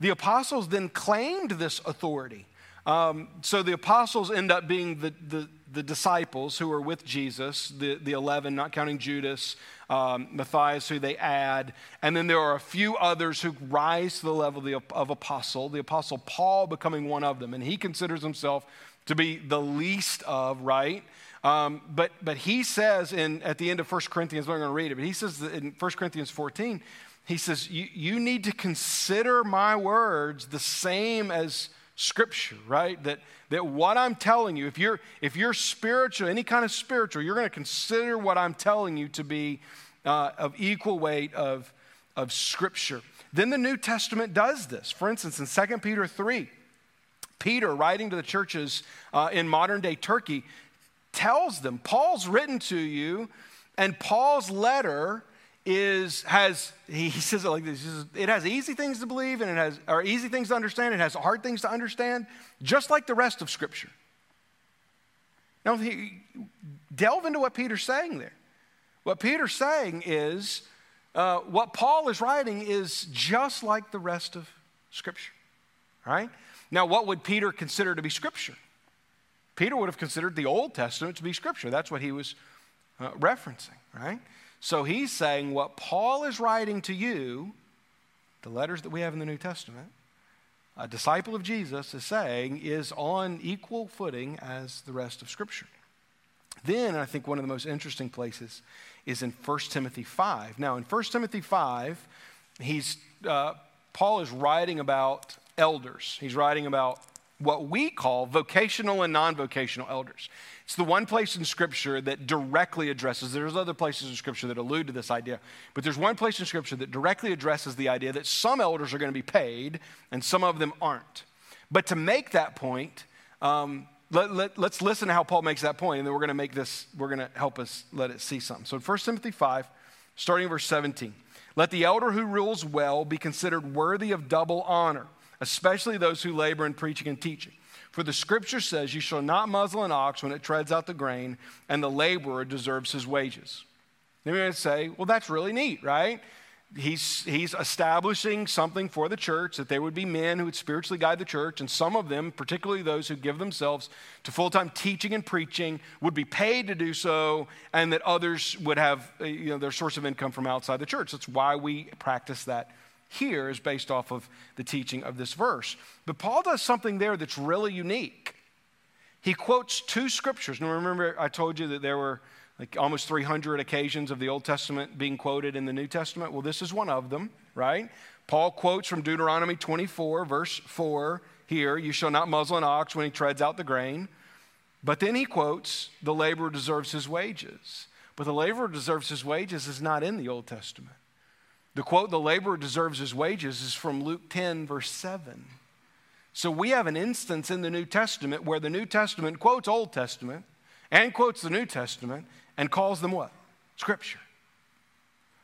The apostles then claimed this authority. Um, so the apostles end up being the, the, the, disciples who are with Jesus, the, the 11, not counting Judas, um, Matthias, who they add. And then there are a few others who rise to the level of, the, of apostle, the apostle Paul becoming one of them. And he considers himself to be the least of, right? Um, but, but he says in, at the end of 1 Corinthians, we're going to read it, but he says in 1 Corinthians 14, he says, you need to consider my words the same as scripture, right? That, that what I'm telling you, if you're, if you're spiritual, any kind of spiritual, you're going to consider what I'm telling you to be uh, of equal weight of, of scripture. Then the New Testament does this. For instance, in 2 Peter 3, Peter, writing to the churches uh, in modern day Turkey, tells them, Paul's written to you, and Paul's letter is has he says it like this says, it has easy things to believe and it has or easy things to understand it has hard things to understand just like the rest of scripture. Now he, delve into what peter's saying there. What peter's saying is uh, what paul is writing is just like the rest of scripture right? Now what would peter consider to be scripture? Peter would have considered the old testament to be scripture. That's what he was uh, referencing right so he's saying what Paul is writing to you, the letters that we have in the New Testament, a disciple of Jesus is saying is on equal footing as the rest of Scripture. Then I think one of the most interesting places is in 1 Timothy 5. Now, in 1 Timothy 5, he's, uh, Paul is writing about elders. He's writing about what we call vocational and non vocational elders. It's the one place in Scripture that directly addresses, there's other places in Scripture that allude to this idea, but there's one place in Scripture that directly addresses the idea that some elders are going to be paid and some of them aren't. But to make that point, um, let, let, let's listen to how Paul makes that point, and then we're going to make this, we're going to help us let it see something. So in 1 Timothy 5, starting verse 17, let the elder who rules well be considered worthy of double honor, especially those who labor in preaching and teaching. For the scripture says, You shall not muzzle an ox when it treads out the grain, and the laborer deserves his wages. Then we to say, Well, that's really neat, right? He's, he's establishing something for the church that there would be men who would spiritually guide the church, and some of them, particularly those who give themselves to full time teaching and preaching, would be paid to do so, and that others would have you know, their source of income from outside the church. That's why we practice that here is based off of the teaching of this verse. But Paul does something there that's really unique. He quotes two scriptures. Now, remember, I told you that there were like almost 300 occasions of the Old Testament being quoted in the New Testament. Well, this is one of them, right? Paul quotes from Deuteronomy 24, verse 4 here You shall not muzzle an ox when he treads out the grain. But then he quotes, The laborer deserves his wages. But the laborer deserves his wages is not in the Old Testament. The quote, the laborer deserves his wages, is from Luke 10, verse 7. So we have an instance in the New Testament where the New Testament quotes Old Testament and quotes the New Testament and calls them what? Scripture.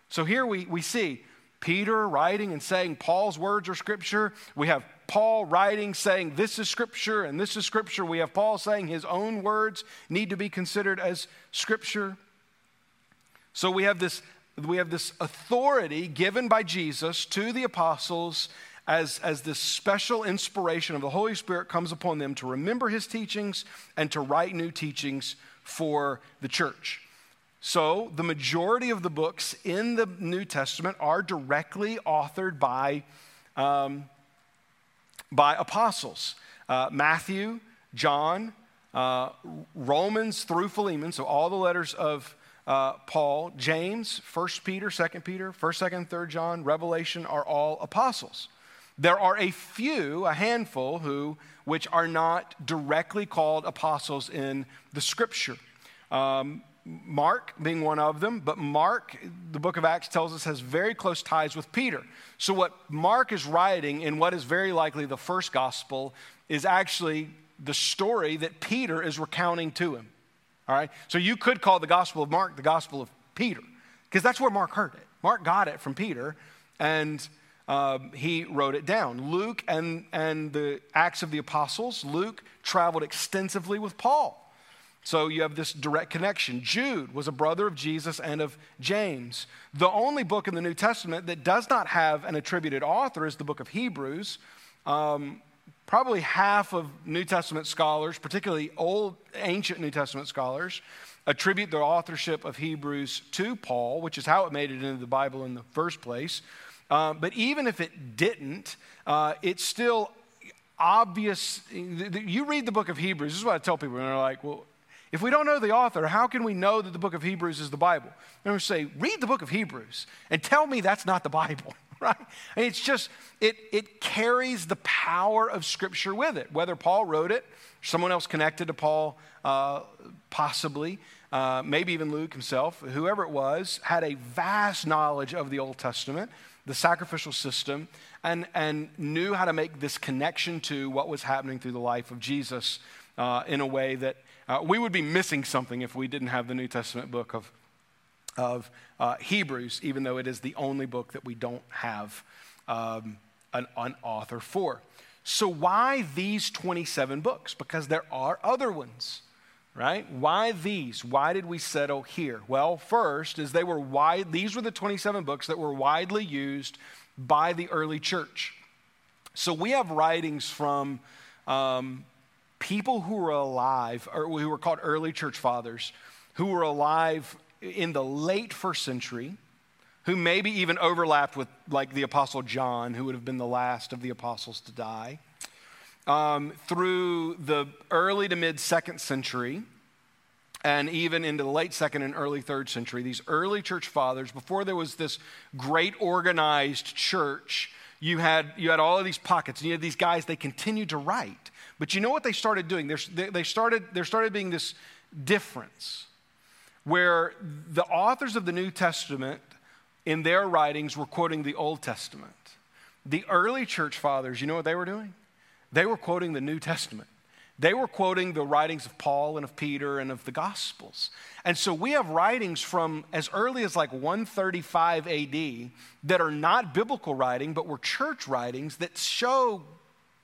So here we, we see Peter writing and saying Paul's words are Scripture. We have Paul writing saying this is Scripture and this is Scripture. We have Paul saying his own words need to be considered as Scripture. So we have this we have this authority given by Jesus to the apostles as, as this special inspiration of the Holy Spirit comes upon them to remember his teachings and to write new teachings for the church. So, the majority of the books in the New Testament are directly authored by, um, by apostles uh, Matthew, John, uh, Romans through Philemon, so all the letters of uh, Paul, James, 1 Peter, 2 Peter, 1st, 2nd, 3rd John, Revelation are all apostles. There are a few, a handful, who, which are not directly called apostles in the scripture. Um, Mark being one of them, but Mark, the book of Acts tells us, has very close ties with Peter. So, what Mark is writing in what is very likely the first gospel is actually the story that Peter is recounting to him. All right? So you could call the Gospel of Mark the Gospel of Peter, because that's where Mark heard it. Mark got it from Peter, and um, he wrote it down. Luke and, and the Acts of the Apostles, Luke traveled extensively with Paul. So you have this direct connection. Jude was a brother of Jesus and of James. The only book in the New Testament that does not have an attributed author is the book of Hebrews. Um, probably half of New Testament scholars, particularly old, ancient New Testament scholars, attribute the authorship of Hebrews to Paul, which is how it made it into the Bible in the first place. Uh, but even if it didn't, uh, it's still obvious. You read the book of Hebrews, this is what I tell people, and they're like, well, if we don't know the author, how can we know that the book of Hebrews is the Bible? And we say, read the book of Hebrews and tell me that's not the Bible. right? It's just, it, it carries the power of Scripture with it. Whether Paul wrote it, someone else connected to Paul, uh, possibly, uh, maybe even Luke himself, whoever it was, had a vast knowledge of the Old Testament, the sacrificial system, and, and knew how to make this connection to what was happening through the life of Jesus uh, in a way that uh, we would be missing something if we didn't have the New Testament book of of uh, Hebrews, even though it is the only book that we don't have um, an, an author for. So, why these 27 books? Because there are other ones, right? Why these? Why did we settle here? Well, first is they were wide, these were the 27 books that were widely used by the early church. So, we have writings from um, people who were alive, or who were called early church fathers, who were alive in the late first century who maybe even overlapped with like the apostle john who would have been the last of the apostles to die um, through the early to mid second century and even into the late second and early third century these early church fathers before there was this great organized church you had, you had all of these pockets, and you had these guys, they continued to write. But you know what they started doing? They, they started, there started being this difference where the authors of the New Testament in their writings were quoting the Old Testament. The early church fathers, you know what they were doing? They were quoting the New Testament. They were quoting the writings of Paul and of Peter and of the Gospels. And so we have writings from as early as like 135 AD that are not biblical writing, but were church writings that show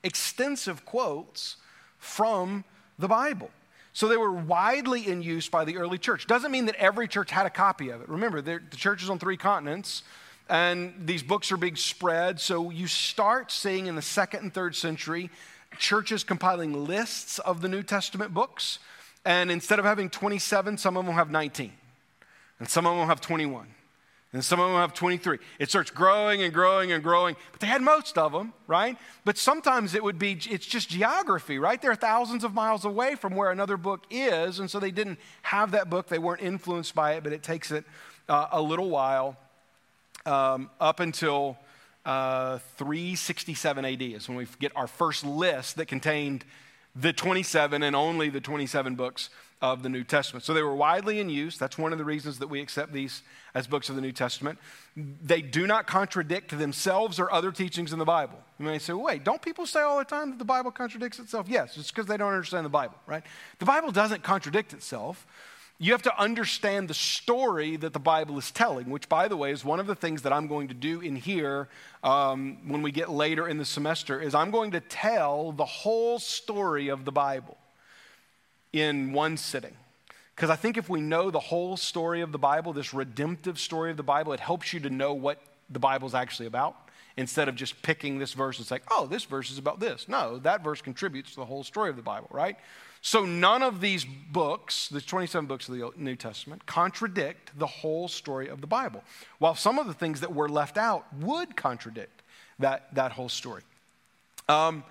extensive quotes from the Bible. So they were widely in use by the early church. Doesn't mean that every church had a copy of it. Remember, the church is on three continents, and these books are being spread. So you start seeing in the second and third century churches compiling lists of the New Testament books. And instead of having 27, some of them have 19, and some of them have 21 and some of them have 23. It starts growing and growing and growing, but they had most of them, right? But sometimes it would be, it's just geography, right? They're thousands of miles away from where another book is, and so they didn't have that book. They weren't influenced by it, but it takes it uh, a little while um, up until uh, 367 AD is when we get our first list that contained the 27 and only the 27 books of the New Testament. So they were widely in use. That's one of the reasons that we accept these as books of the New Testament. They do not contradict themselves or other teachings in the Bible. You may say, wait, don't people say all the time that the Bible contradicts itself? Yes, it's because they don't understand the Bible, right? The Bible doesn't contradict itself. You have to understand the story that the Bible is telling, which, by the way, is one of the things that I'm going to do in here um, when we get later in the semester. Is I'm going to tell the whole story of the Bible in one sitting. Because I think if we know the whole story of the Bible, this redemptive story of the Bible, it helps you to know what the Bible's actually about instead of just picking this verse and saying, oh, this verse is about this. No, that verse contributes to the whole story of the Bible, right? So none of these books, the 27 books of the New Testament, contradict the whole story of the Bible, while some of the things that were left out would contradict that, that whole story. Um,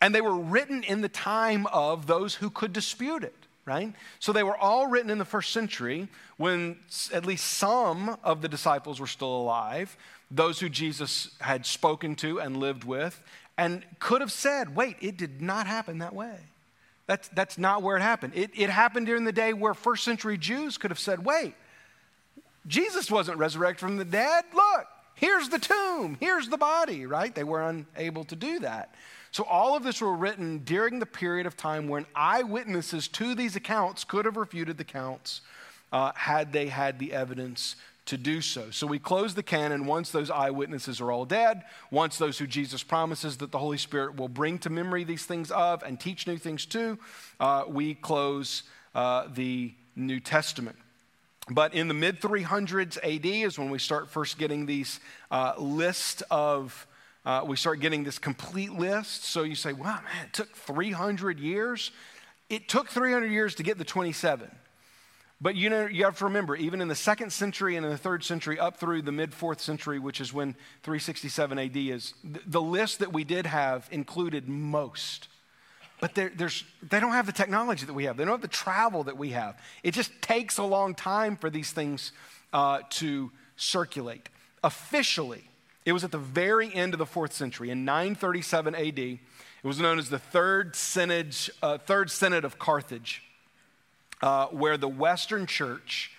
and they were written in the time of those who could dispute it, right? So they were all written in the first century when at least some of the disciples were still alive, those who Jesus had spoken to and lived with, and could have said, wait, it did not happen that way. That's, that's not where it happened. It, it happened during the day where first century Jews could have said, wait, Jesus wasn't resurrected from the dead. Look, here's the tomb, here's the body, right? They were unable to do that. So, all of this were written during the period of time when eyewitnesses to these accounts could have refuted the counts uh, had they had the evidence to do so. So, we close the canon once those eyewitnesses are all dead, once those who Jesus promises that the Holy Spirit will bring to memory these things of and teach new things to, uh, we close uh, the New Testament. But in the mid 300s AD is when we start first getting these uh, list of uh, we start getting this complete list. So you say, wow, man, it took 300 years. It took 300 years to get the 27. But you know, you have to remember, even in the second century and in the third century, up through the mid fourth century, which is when 367 AD is, the list that we did have included most. But there's, they don't have the technology that we have. They don't have the travel that we have. It just takes a long time for these things uh, to circulate. Officially, it was at the very end of the fourth century, in 937 AD. It was known as the Third Synod, uh, Third Synod of Carthage, uh, where the Western Church,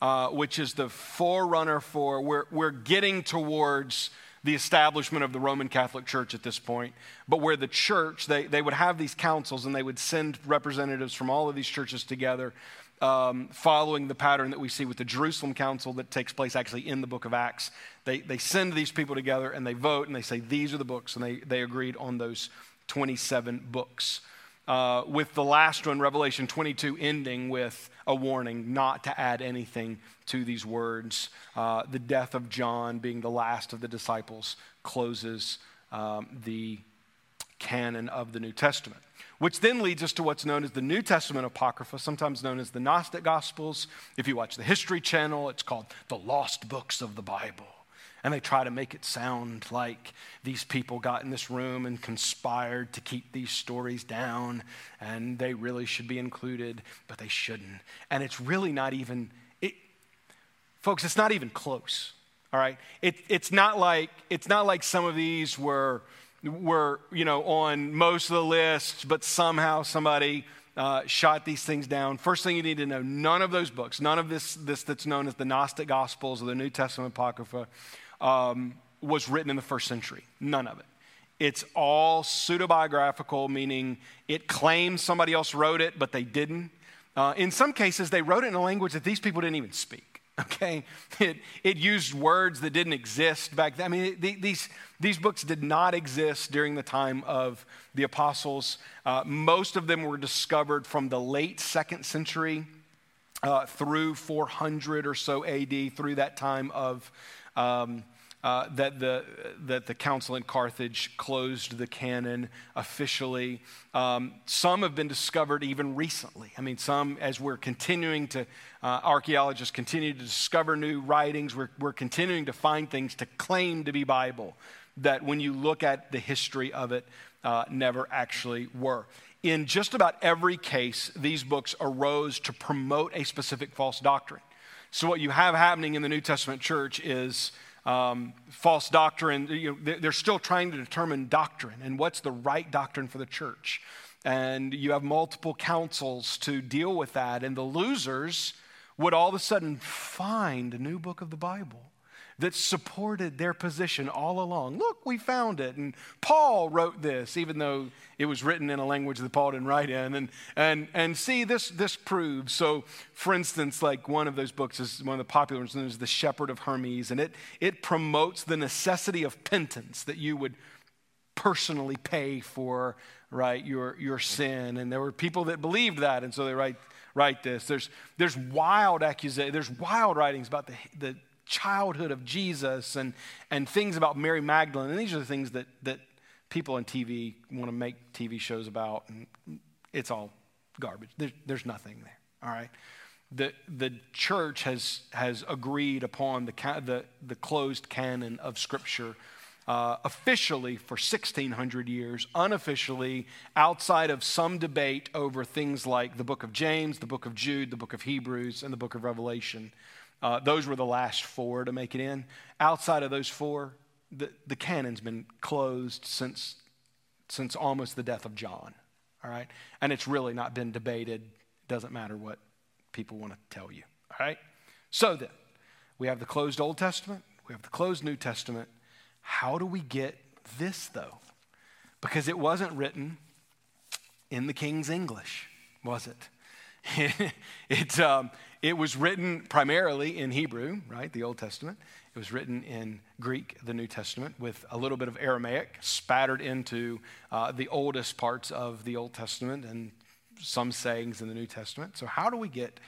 uh, which is the forerunner for, we're, we're getting towards the establishment of the Roman Catholic Church at this point, but where the church, they, they would have these councils and they would send representatives from all of these churches together um, following the pattern that we see with the Jerusalem Council that takes place actually in the book of Acts. They, they send these people together and they vote and they say, These are the books. And they, they agreed on those 27 books. Uh, with the last one, Revelation 22, ending with a warning not to add anything to these words. Uh, the death of John, being the last of the disciples, closes um, the canon of the New Testament which then leads us to what's known as the New Testament Apocrypha, sometimes known as the Gnostic Gospels. If you watch the History Channel, it's called the Lost Books of the Bible. And they try to make it sound like these people got in this room and conspired to keep these stories down, and they really should be included, but they shouldn't. And it's really not even, it, folks, it's not even close. All right, it, it's not like it's not like some of these were were you know on most of the lists, but somehow somebody uh, shot these things down. First thing you need to know: none of those books, none of this this that's known as the Gnostic Gospels or the New Testament Apocrypha, um, was written in the first century. None of it. It's all pseudobiographical, meaning it claims somebody else wrote it, but they didn't. Uh, in some cases, they wrote it in a language that these people didn't even speak. Okay, it, it used words that didn't exist back then. I mean, these, these books did not exist during the time of the apostles. Uh, most of them were discovered from the late second century uh, through 400 or so AD, through that time of. Um, uh, that, the, that the council in Carthage closed the canon officially. Um, some have been discovered even recently. I mean, some, as we're continuing to, uh, archaeologists continue to discover new writings, we're, we're continuing to find things to claim to be Bible that when you look at the history of it, uh, never actually were. In just about every case, these books arose to promote a specific false doctrine. So, what you have happening in the New Testament church is um, false doctrine. You know, they're still trying to determine doctrine and what's the right doctrine for the church. And you have multiple councils to deal with that. And the losers would all of a sudden find a new book of the Bible that supported their position all along. Look, we found it. And Paul wrote this, even though it was written in a language that Paul didn't write in. And, and, and see, this, this proves. So, for instance, like one of those books is one of the popular ones, is The Shepherd of Hermas. And it, it promotes the necessity of penance, that you would personally pay for right your, your sin. And there were people that believed that. And so they write write this. There's, there's wild accusations, there's wild writings about the, the childhood of Jesus and, and things about Mary Magdalene. And these are the things that, that people on TV want to make TV shows about. And it's all garbage. There, there's nothing there, all right? The, the church has, has agreed upon the, the, the closed canon of Scripture uh, officially for 1600 years, unofficially, outside of some debate over things like the book of James, the book of Jude, the book of Hebrews, and the book of Revelation. Uh, those were the last four to make it in. Outside of those four, the, the canon's been closed since, since almost the death of John. All right? And it's really not been debated. Doesn't matter what people want to tell you. All right? So then, we have the closed Old Testament, we have the closed New Testament. How do we get this, though? Because it wasn't written in the King's English, was it? it, um, it was written primarily in Hebrew, right, the Old Testament. It was written in Greek, the New Testament, with a little bit of Aramaic spattered into uh, the oldest parts of the Old Testament and some sayings in the New Testament. So, how do we get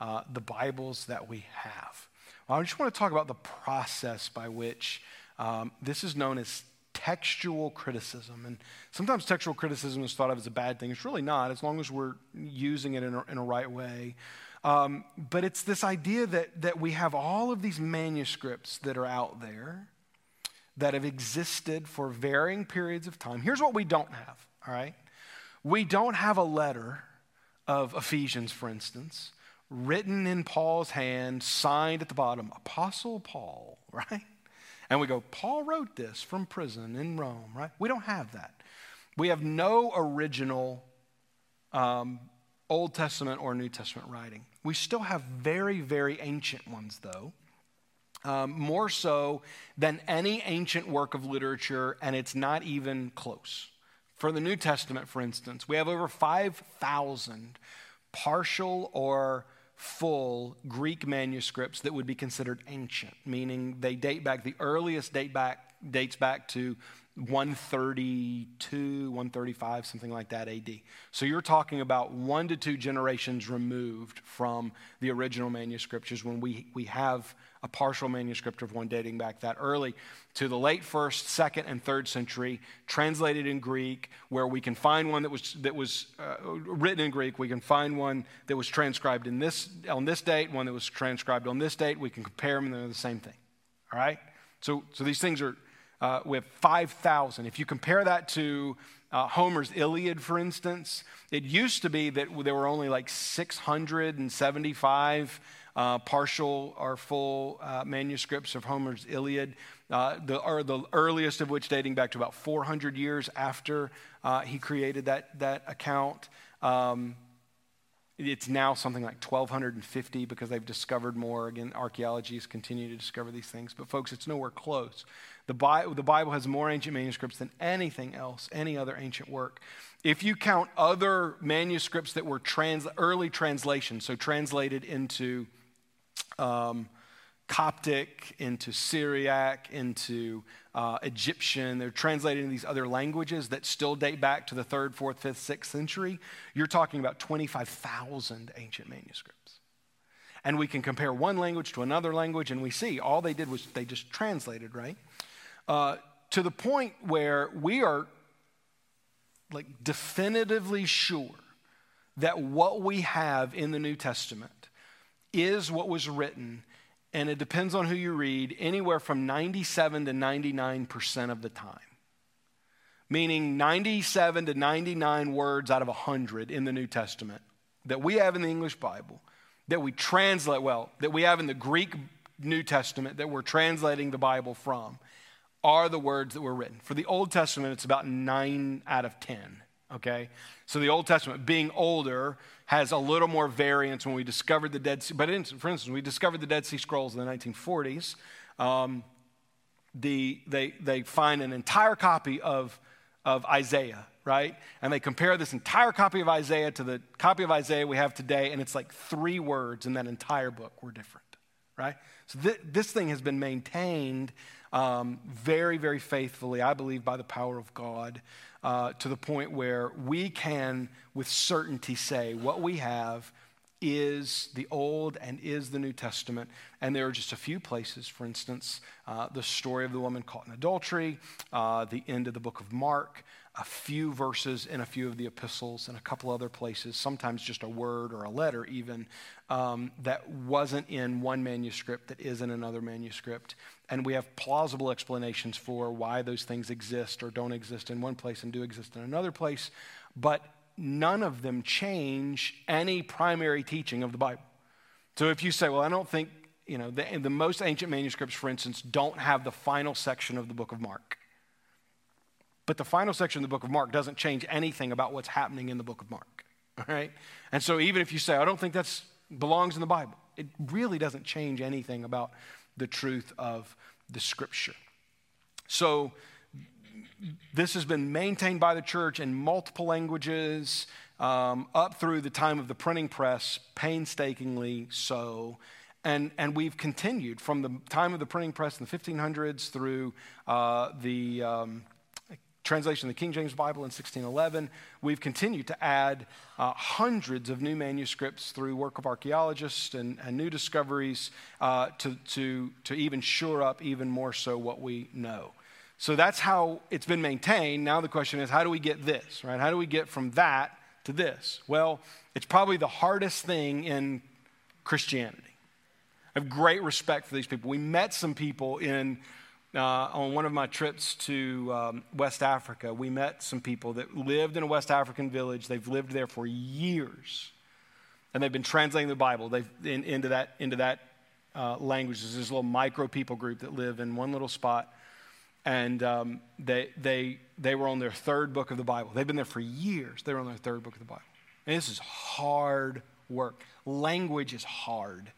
uh, the Bibles that we have? Well, I just want to talk about the process by which um, this is known as textual criticism. And sometimes textual criticism is thought of as a bad thing. It's really not, as long as we're using it in a, in a right way. Um, but it's this idea that, that we have all of these manuscripts that are out there that have existed for varying periods of time. Here's what we don't have, all right? We don't have a letter of Ephesians, for instance, written in Paul's hand, signed at the bottom, Apostle Paul, right? And we go, Paul wrote this from prison in Rome, right? We don't have that. We have no original um, Old Testament or New Testament writing. We still have very, very ancient ones, though. Um, more so than any ancient work of literature, and it's not even close. For the New Testament, for instance, we have over 5,000 partial or full Greek manuscripts that would be considered ancient, meaning they date back, the earliest date back, dates back to 132, 135, something like that AD. So you're talking about one to two generations removed from the original manuscriptures when we, we have a partial manuscript of one dating back that early to the late first, second, and third century, translated in Greek, where we can find one that was, that was uh, written in Greek. We can find one that was transcribed in this, on this date, one that was transcribed on this date. We can compare them, and they're the same thing. All right? So, so these things are uh, we have 5,000. If you compare that to uh, Homer's Iliad, for instance, it used to be that there were only like 675 uh, partial or full uh, manuscripts of Homer's Iliad, uh, the, or the earliest of which dating back to about 400 years after uh, he created that, that account. Um, it's now something like 1,250 because they've discovered more. Again, archaeologists continue to discover these things. But, folks, it's nowhere close. The Bible, the Bible has more ancient manuscripts than anything else, any other ancient work. If you count other manuscripts that were trans, early translations, so translated into um, Coptic, into Syriac, into uh, Egyptian. They're translated into these other languages that still date back to the third, fourth, fifth, sixth century. You're talking about 25,000 ancient manuscripts. And we can compare one language to another language, and we see all they did was they just translated, right? Uh, to the point where we are like definitively sure that what we have in the New Testament is what was written, and it depends on who you read, anywhere from 97 to 99% of the time. Meaning 97 to 99 words out of 100 in the New Testament that we have in the English Bible, that we translate, well, that we have in the Greek New Testament that we're translating the Bible from, are the words that were written. For the Old Testament, it's about 9 out of 10 okay? So the Old Testament, being older, has a little more variance when we discovered the Dead Sea. But in, for instance, we discovered the Dead Sea Scrolls in the 1940s. Um, the, they, they find an entire copy of, of Isaiah, right? And they compare this entire copy of Isaiah to the copy of Isaiah we have today, and it's like three words in that entire book were different, right? So th- this thing has been maintained um, very, very faithfully, I believe, by the power of God uh, to the point where we can, with certainty, say what we have is the Old and is the New Testament. And there are just a few places, for instance, uh, the story of the woman caught in adultery, uh, the end of the book of Mark, a few verses in a few of the epistles, and a couple other places, sometimes just a word or a letter, even, um, that wasn't in one manuscript that is in another manuscript. And we have plausible explanations for why those things exist or don't exist in one place and do exist in another place, but none of them change any primary teaching of the Bible. So if you say, well, I don't think, you know, the, the most ancient manuscripts, for instance, don't have the final section of the book of Mark. But the final section of the book of Mark doesn't change anything about what's happening in the book of Mark. All right? And so even if you say, I don't think that belongs in the Bible, it really doesn't change anything about the truth of the scripture. So, this has been maintained by the church in multiple languages um, up through the time of the printing press, painstakingly so. And, and we've continued from the time of the printing press in the 1500s through uh, the um, translation of the King James Bible in 1611. We've continued to add uh, hundreds of new manuscripts through work of archaeologists and, and new discoveries uh, to, to, to even shore up even more so what we know. So that's how it's been maintained. Now the question is, how do we get this, right? How do we get from that to this? Well, it's probably the hardest thing in Christianity. I have great respect for these people. We met some people in uh, on one of my trips to um, West Africa, we met some people that lived in a West African village. They've lived there for years, and they've been translating the Bible in, into that, into that uh, language. There's this little micro people group that live in one little spot, and um, they, they, they were on their third book of the Bible. They've been there for years. They were on their third book of the Bible. And this is hard work. Language is hard.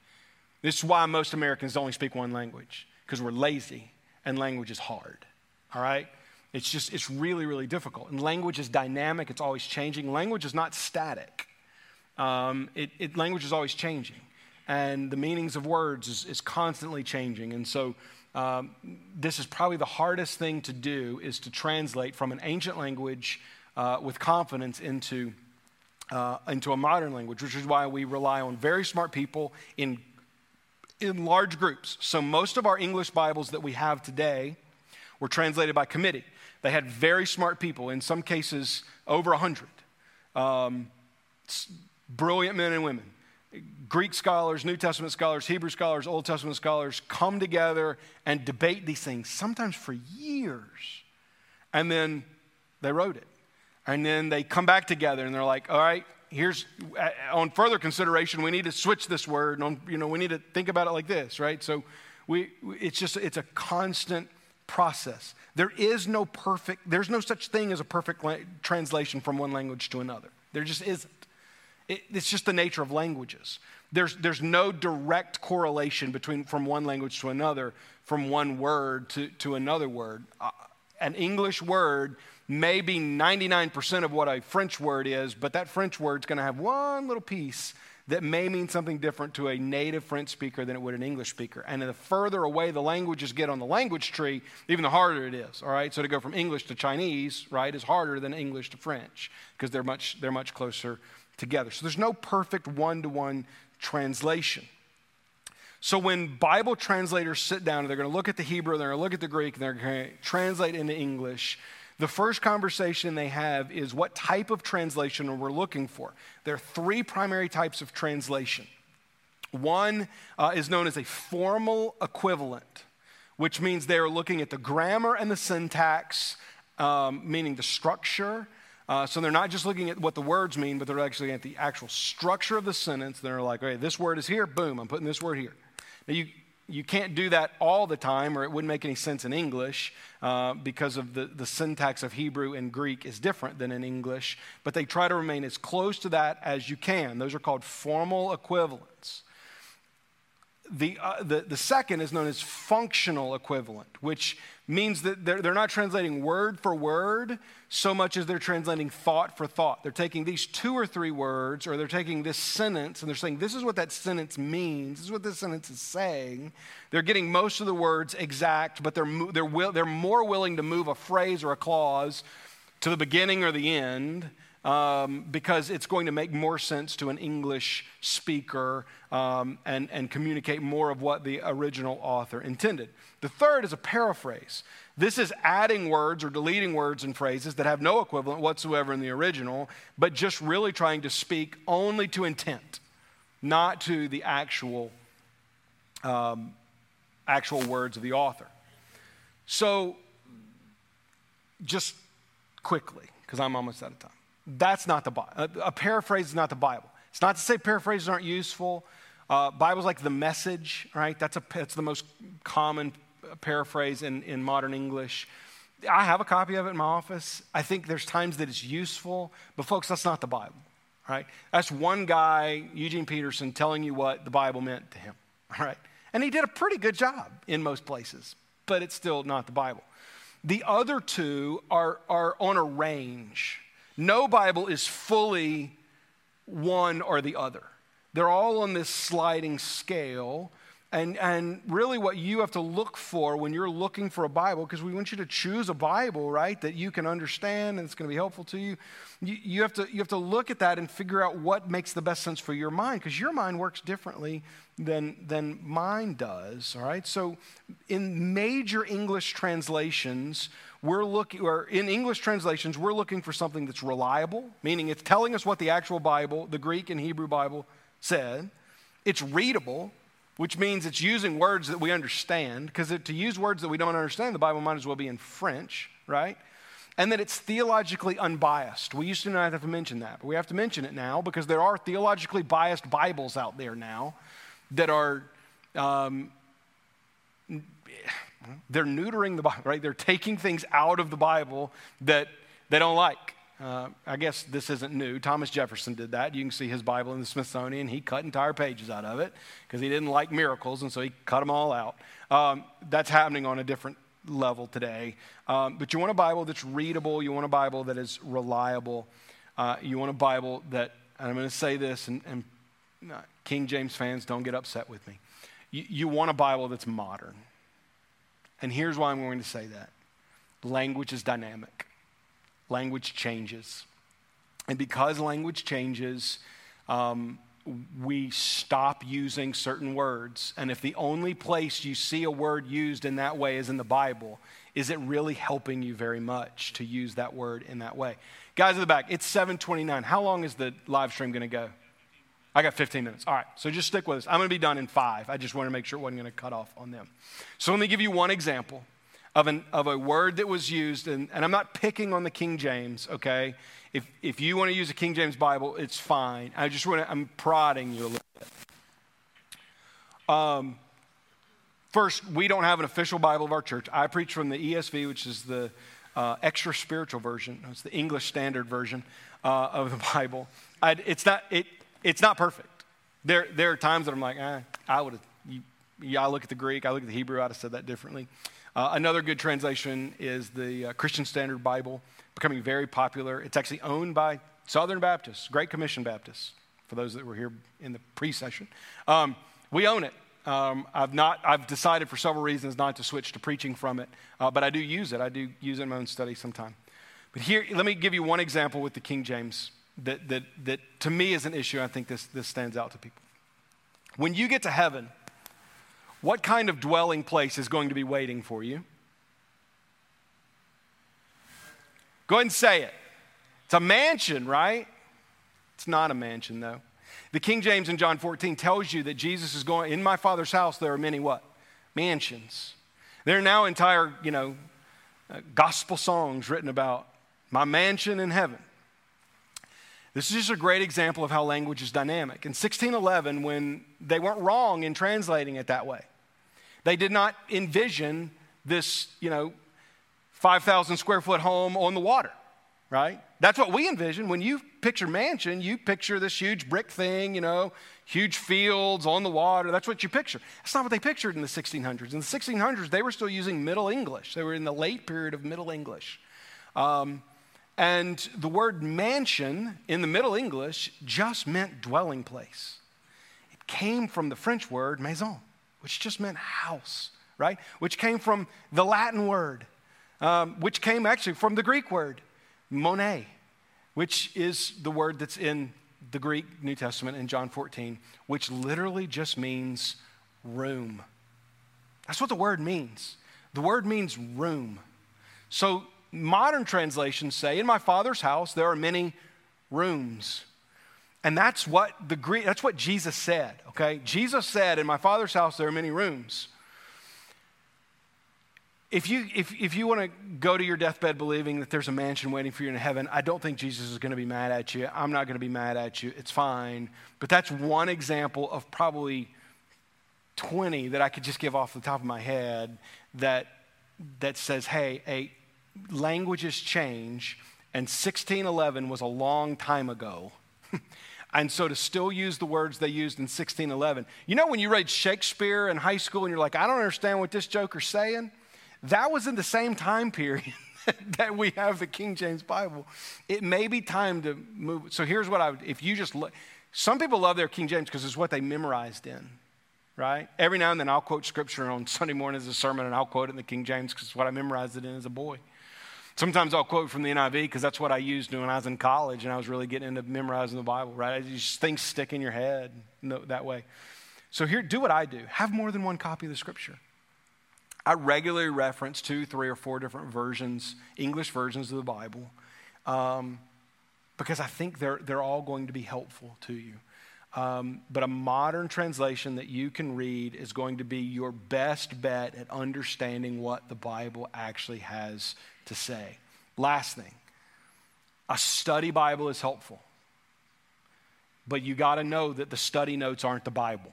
This is why most Americans only speak one language, because we're lazy and language is hard. All right? It's just, it's really, really difficult. And language is dynamic, it's always changing. Language is not static, um, it, it, language is always changing. And the meanings of words is, is constantly changing. And so, um, this is probably the hardest thing to do is to translate from an ancient language uh, with confidence into, uh, into a modern language, which is why we rely on very smart people in in large groups. So most of our English Bibles that we have today were translated by committee. They had very smart people, in some cases, over 100. Um, brilliant men and women. Greek scholars, New Testament scholars, Hebrew scholars, Old Testament scholars come together and debate these things, sometimes for years. And then they wrote it. And then they come back together and they're like, all right, here's uh, on further consideration, we need to switch this word. You know, we need to think about it like this, right? So we, it's just, it's a constant process. There is no perfect, there's no such thing as a perfect la- translation from one language to another. There just isn't. It, it's just the nature of languages. There's, there's no direct correlation between from one language to another, from one word to, to another word. Uh, an English word may be 99% of what a French word is, but that French word's going to have one little piece that may mean something different to a native French speaker than it would an English speaker. And the further away the languages get on the language tree, even the harder it is. All right, so to go from English to Chinese, right, is harder than English to French because they're much they're much closer together. So there's no perfect one-to-one translation. So when Bible translators sit down they're going to look at the Hebrew, they're going to look at the Greek, and they're going to translate into English, the first conversation they have is what type of translation are we're looking for. There are three primary types of translation. One uh, is known as a formal equivalent, which means they're looking at the grammar and the syntax, um, meaning the structure. Uh, so they're not just looking at what the words mean, but they're actually at the actual structure of the sentence. They're like, okay, this word is here, boom, I'm putting this word here. Now, you, you can't do that all the time, or it wouldn't make any sense in English uh, because of the, the syntax of Hebrew and Greek is different than in English. But they try to remain as close to that as you can. Those are called formal equivalents. The, uh, the, the second is known as functional equivalent, which means that they're, they're not translating word for word so much as they're translating thought for thought. They're taking these two or three words, or they're taking this sentence, and they're saying, This is what that sentence means. This is what this sentence is saying. They're getting most of the words exact, but they're, they're, will, they're more willing to move a phrase or a clause to the beginning or the end. Um, because it's going to make more sense to an English speaker um, and, and communicate more of what the original author intended. The third is a paraphrase. This is adding words or deleting words and phrases that have no equivalent whatsoever in the original, but just really trying to speak only to intent, not to the actual, um, actual words of the author. So, just quickly, because I'm almost out of time. That's not the Bible. A paraphrase is not the Bible. It's not to say paraphrases aren't useful. Uh, Bibles like the Message, right? That's, a, that's the most common paraphrase in, in modern English. I have a copy of it in my office. I think there's times that it's useful, but folks, that's not the Bible, right? That's one guy, Eugene Peterson, telling you what the Bible meant to him, all right? And he did a pretty good job in most places, but it's still not the Bible. The other two are, are on a range. No Bible is fully one or the other. They're all on this sliding scale and, and really, what you have to look for when you're looking for a Bible, because we want you to choose a Bible, right, that you can understand and it's going to be helpful to you. you. You, have to, you have to look at that and figure out what makes the best sense for your mind, because your mind works differently than, than mine does, all right? So, in major English translations, we're looking, or in English translations, we're looking for something that's reliable, meaning it's telling us what the actual Bible, the Greek and Hebrew Bible, said. It's readable, which means it's using words that we understand, because to use words that we don't understand, the Bible might as well be in French, right? And that it's theologically unbiased. We used to not have to mention that, but we have to mention it now because there are theologically biased Bibles out there now that are, um, they're neutering the Bible, right? They're taking things out of the Bible that they don't like. Uh, I guess this isn't new. Thomas Jefferson did that. You can see his Bible in the Smithsonian. He cut entire pages out of it because he didn't like miracles, and so he cut them all out. Um, that's happening on a different level today. Um, but you want a Bible that's readable, you want a Bible that is reliable, uh, you want a Bible that, and I'm going to say this, and, and uh, King James fans, don't get upset with me. You, you want a Bible that's modern. And here's why I'm going to say that language is dynamic language changes. And because language changes, um, we stop using certain words. And if the only place you see a word used in that way is in the Bible, is it really helping you very much to use that word in that way? Guys in the back, it's 729. How long is the live stream going to go? I got 15 minutes. All right, so just stick with us. I'm going to be done in five. I just want to make sure it wasn't going to cut off on them. So let me give you one example of, an, of a word that was used, and, and I'm not picking on the King James, okay? If, if you want to use a King James Bible, it's fine. I just want to, I'm prodding you a little bit. Um, first, we don't have an official Bible of our church. I preach from the ESV, which is the uh, extra spiritual version. It's the English Standard Version uh, of the Bible. I, it's, not, it, it's not perfect. There, there are times that I'm like, eh, I would have, I look at the Greek, I look at the Hebrew, I'd have said that differently. Uh, another good translation is the uh, Christian Standard Bible, becoming very popular. It's actually owned by Southern Baptists, Great Commission Baptists, for those that were here in the pre session. Um, we own it. Um, I've, not, I've decided for several reasons not to switch to preaching from it, uh, but I do use it. I do use it in my own study sometime. But here, let me give you one example with the King James that, that, that to me is an issue. I think this, this stands out to people. When you get to heaven, what kind of dwelling place is going to be waiting for you? Go ahead and say it. It's a mansion, right? It's not a mansion, though. The King James in John 14 tells you that Jesus is going, in my Father's house, there are many what? Mansions. There are now entire, you know, uh, gospel songs written about my mansion in heaven. This is just a great example of how language is dynamic. In 1611, when they weren't wrong in translating it that way, they did not envision this, you know, 5,000 square foot home on the water, right? That's what we envision. When you picture mansion, you picture this huge brick thing, you know, huge fields on the water. That's what you picture. That's not what they pictured in the 1600s. In the 1600s, they were still using Middle English. They were in the late period of Middle English. Um, and the word mansion in the Middle English just meant dwelling place. It came from the French word maison, which just meant house, right? Which came from the Latin word, um, which came actually from the Greek word monē, which is the word that's in the Greek New Testament in John 14, which literally just means room. That's what the word means. The word means room. So modern translations say, In my father's house there are many rooms. And that's what the Greek, that's what Jesus said, okay? Jesus said, In my father's house there are many rooms. If you, if, if you want to go to your deathbed believing that there's a mansion waiting for you in heaven, I don't think Jesus is going to be mad at you. I'm not going to be mad at you. It's fine. But that's one example of probably 20 that I could just give off the top of my head that, that says, hey, a, languages change, and 1611 was a long time ago. and so to still use the words they used in 1611, you know, when you read Shakespeare in high school and you're like, I don't understand what this joker's saying, that was in the same time period. that we have the King James Bible, it may be time to move. So here's what I would, if you just look, some people love their King James because it's what they memorized in, right? Every now and then I'll quote scripture on Sunday morning as a sermon and I'll quote it in the King James because it's what I memorized it in as a boy. Sometimes I'll quote from the NIV because that's what I used when I was in college and I was really getting into memorizing the Bible, right? Just things stick in your head that way. So here, do what I do. Have more than one copy of the scripture. I regularly reference two, three, or four different versions, English versions of the Bible, um, because I think they're, they're all going to be helpful to you. Um, but a modern translation that you can read is going to be your best bet at understanding what the Bible actually has to say. Last thing a study Bible is helpful, but you got to know that the study notes aren't the Bible.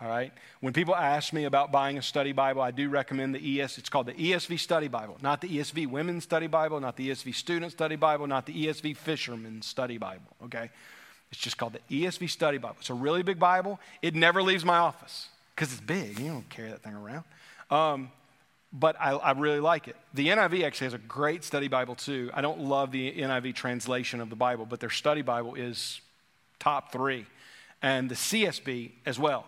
All right? When people ask me about buying a study Bible, I do recommend the ES, it's called the ESV Study Bible, not the ESV Women's Study Bible, not the ESV Student Study Bible, not the ESV Fisherman Study Bible, okay? It's just called the ESV Study Bible. It's a really big Bible. It never leaves my office because it's big. You don't carry that thing around. Um, but I, I, really like it. The NIV actually has a great study Bible too. I don't love the NIV translation of the Bible, but their study Bible is top three. And the CSB as well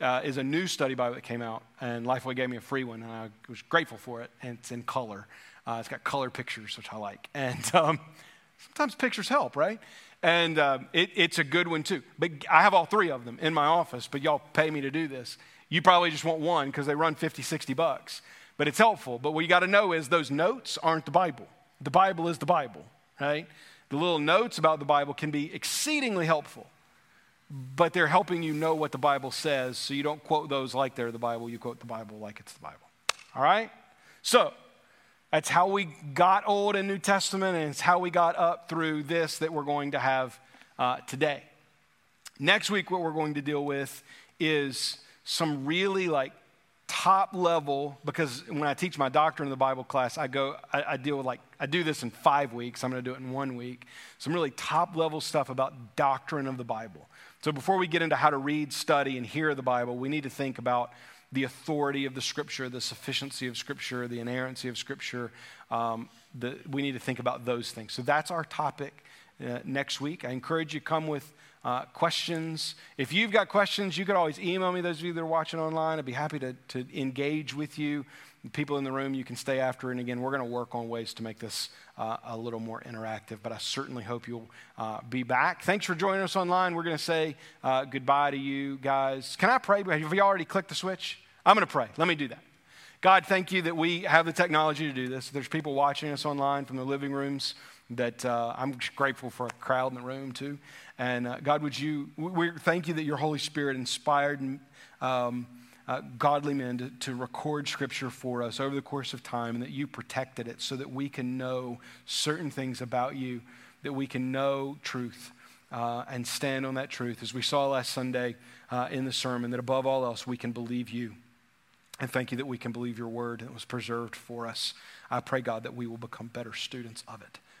uh, is a new study Bible that came out, and Lifeway gave me a free one, and I was grateful for it. And it's in color. Uh, it's got color pictures, which I like. And um, sometimes pictures help, right? And uh, it, it's a good one too. But I have all three of them in my office, but y'all pay me to do this. You probably just want one because they run 50, 60 bucks but it's helpful. But what you got to know is those notes aren't the Bible. The Bible is the Bible, right? The little notes about the Bible can be exceedingly helpful, but they're helping you know what the Bible says, so you don't quote those like they're the Bible. You quote the Bible like it's the Bible. All right? So, that's how we got Old and New Testament, and it's how we got up through this that we're going to have uh, today. Next week, what we're going to deal with is some really like top level, because when I teach my doctrine in the Bible class, I go, I, I deal with like, I do this in five weeks. I'm going to do it in one week. Some really top level stuff about doctrine of the Bible. So before we get into how to read, study, and hear the Bible, we need to think about the authority of the Scripture, the sufficiency of Scripture, the inerrancy of Scripture. Um, the, we need to think about those things. So that's our topic uh, next week. I encourage you to come with uh, questions. If you've got questions, you could always email me, those of you that are watching online. I'd be happy to, to engage with you. People in the room, you can stay after. And again, we're going to work on ways to make this uh, a little more interactive, but I certainly hope you'll uh, be back. Thanks for joining us online. We're going to say uh, goodbye to you guys. Can I pray? Have you already clicked the switch? I'm going to pray. Let me do that. God, thank you that we have the technology to do this. There's people watching us online from the living rooms that uh, I'm grateful for a crowd in the room too. And uh, God, would you, we thank you that your Holy Spirit inspired um, uh, godly men to, to record scripture for us over the course of time and that you protected it so that we can know certain things about you, that we can know truth uh, and stand on that truth. As we saw last Sunday uh, in the sermon, that above all else, we can believe you. And thank you that we can believe your word that was preserved for us. I pray, God, that we will become better students of it.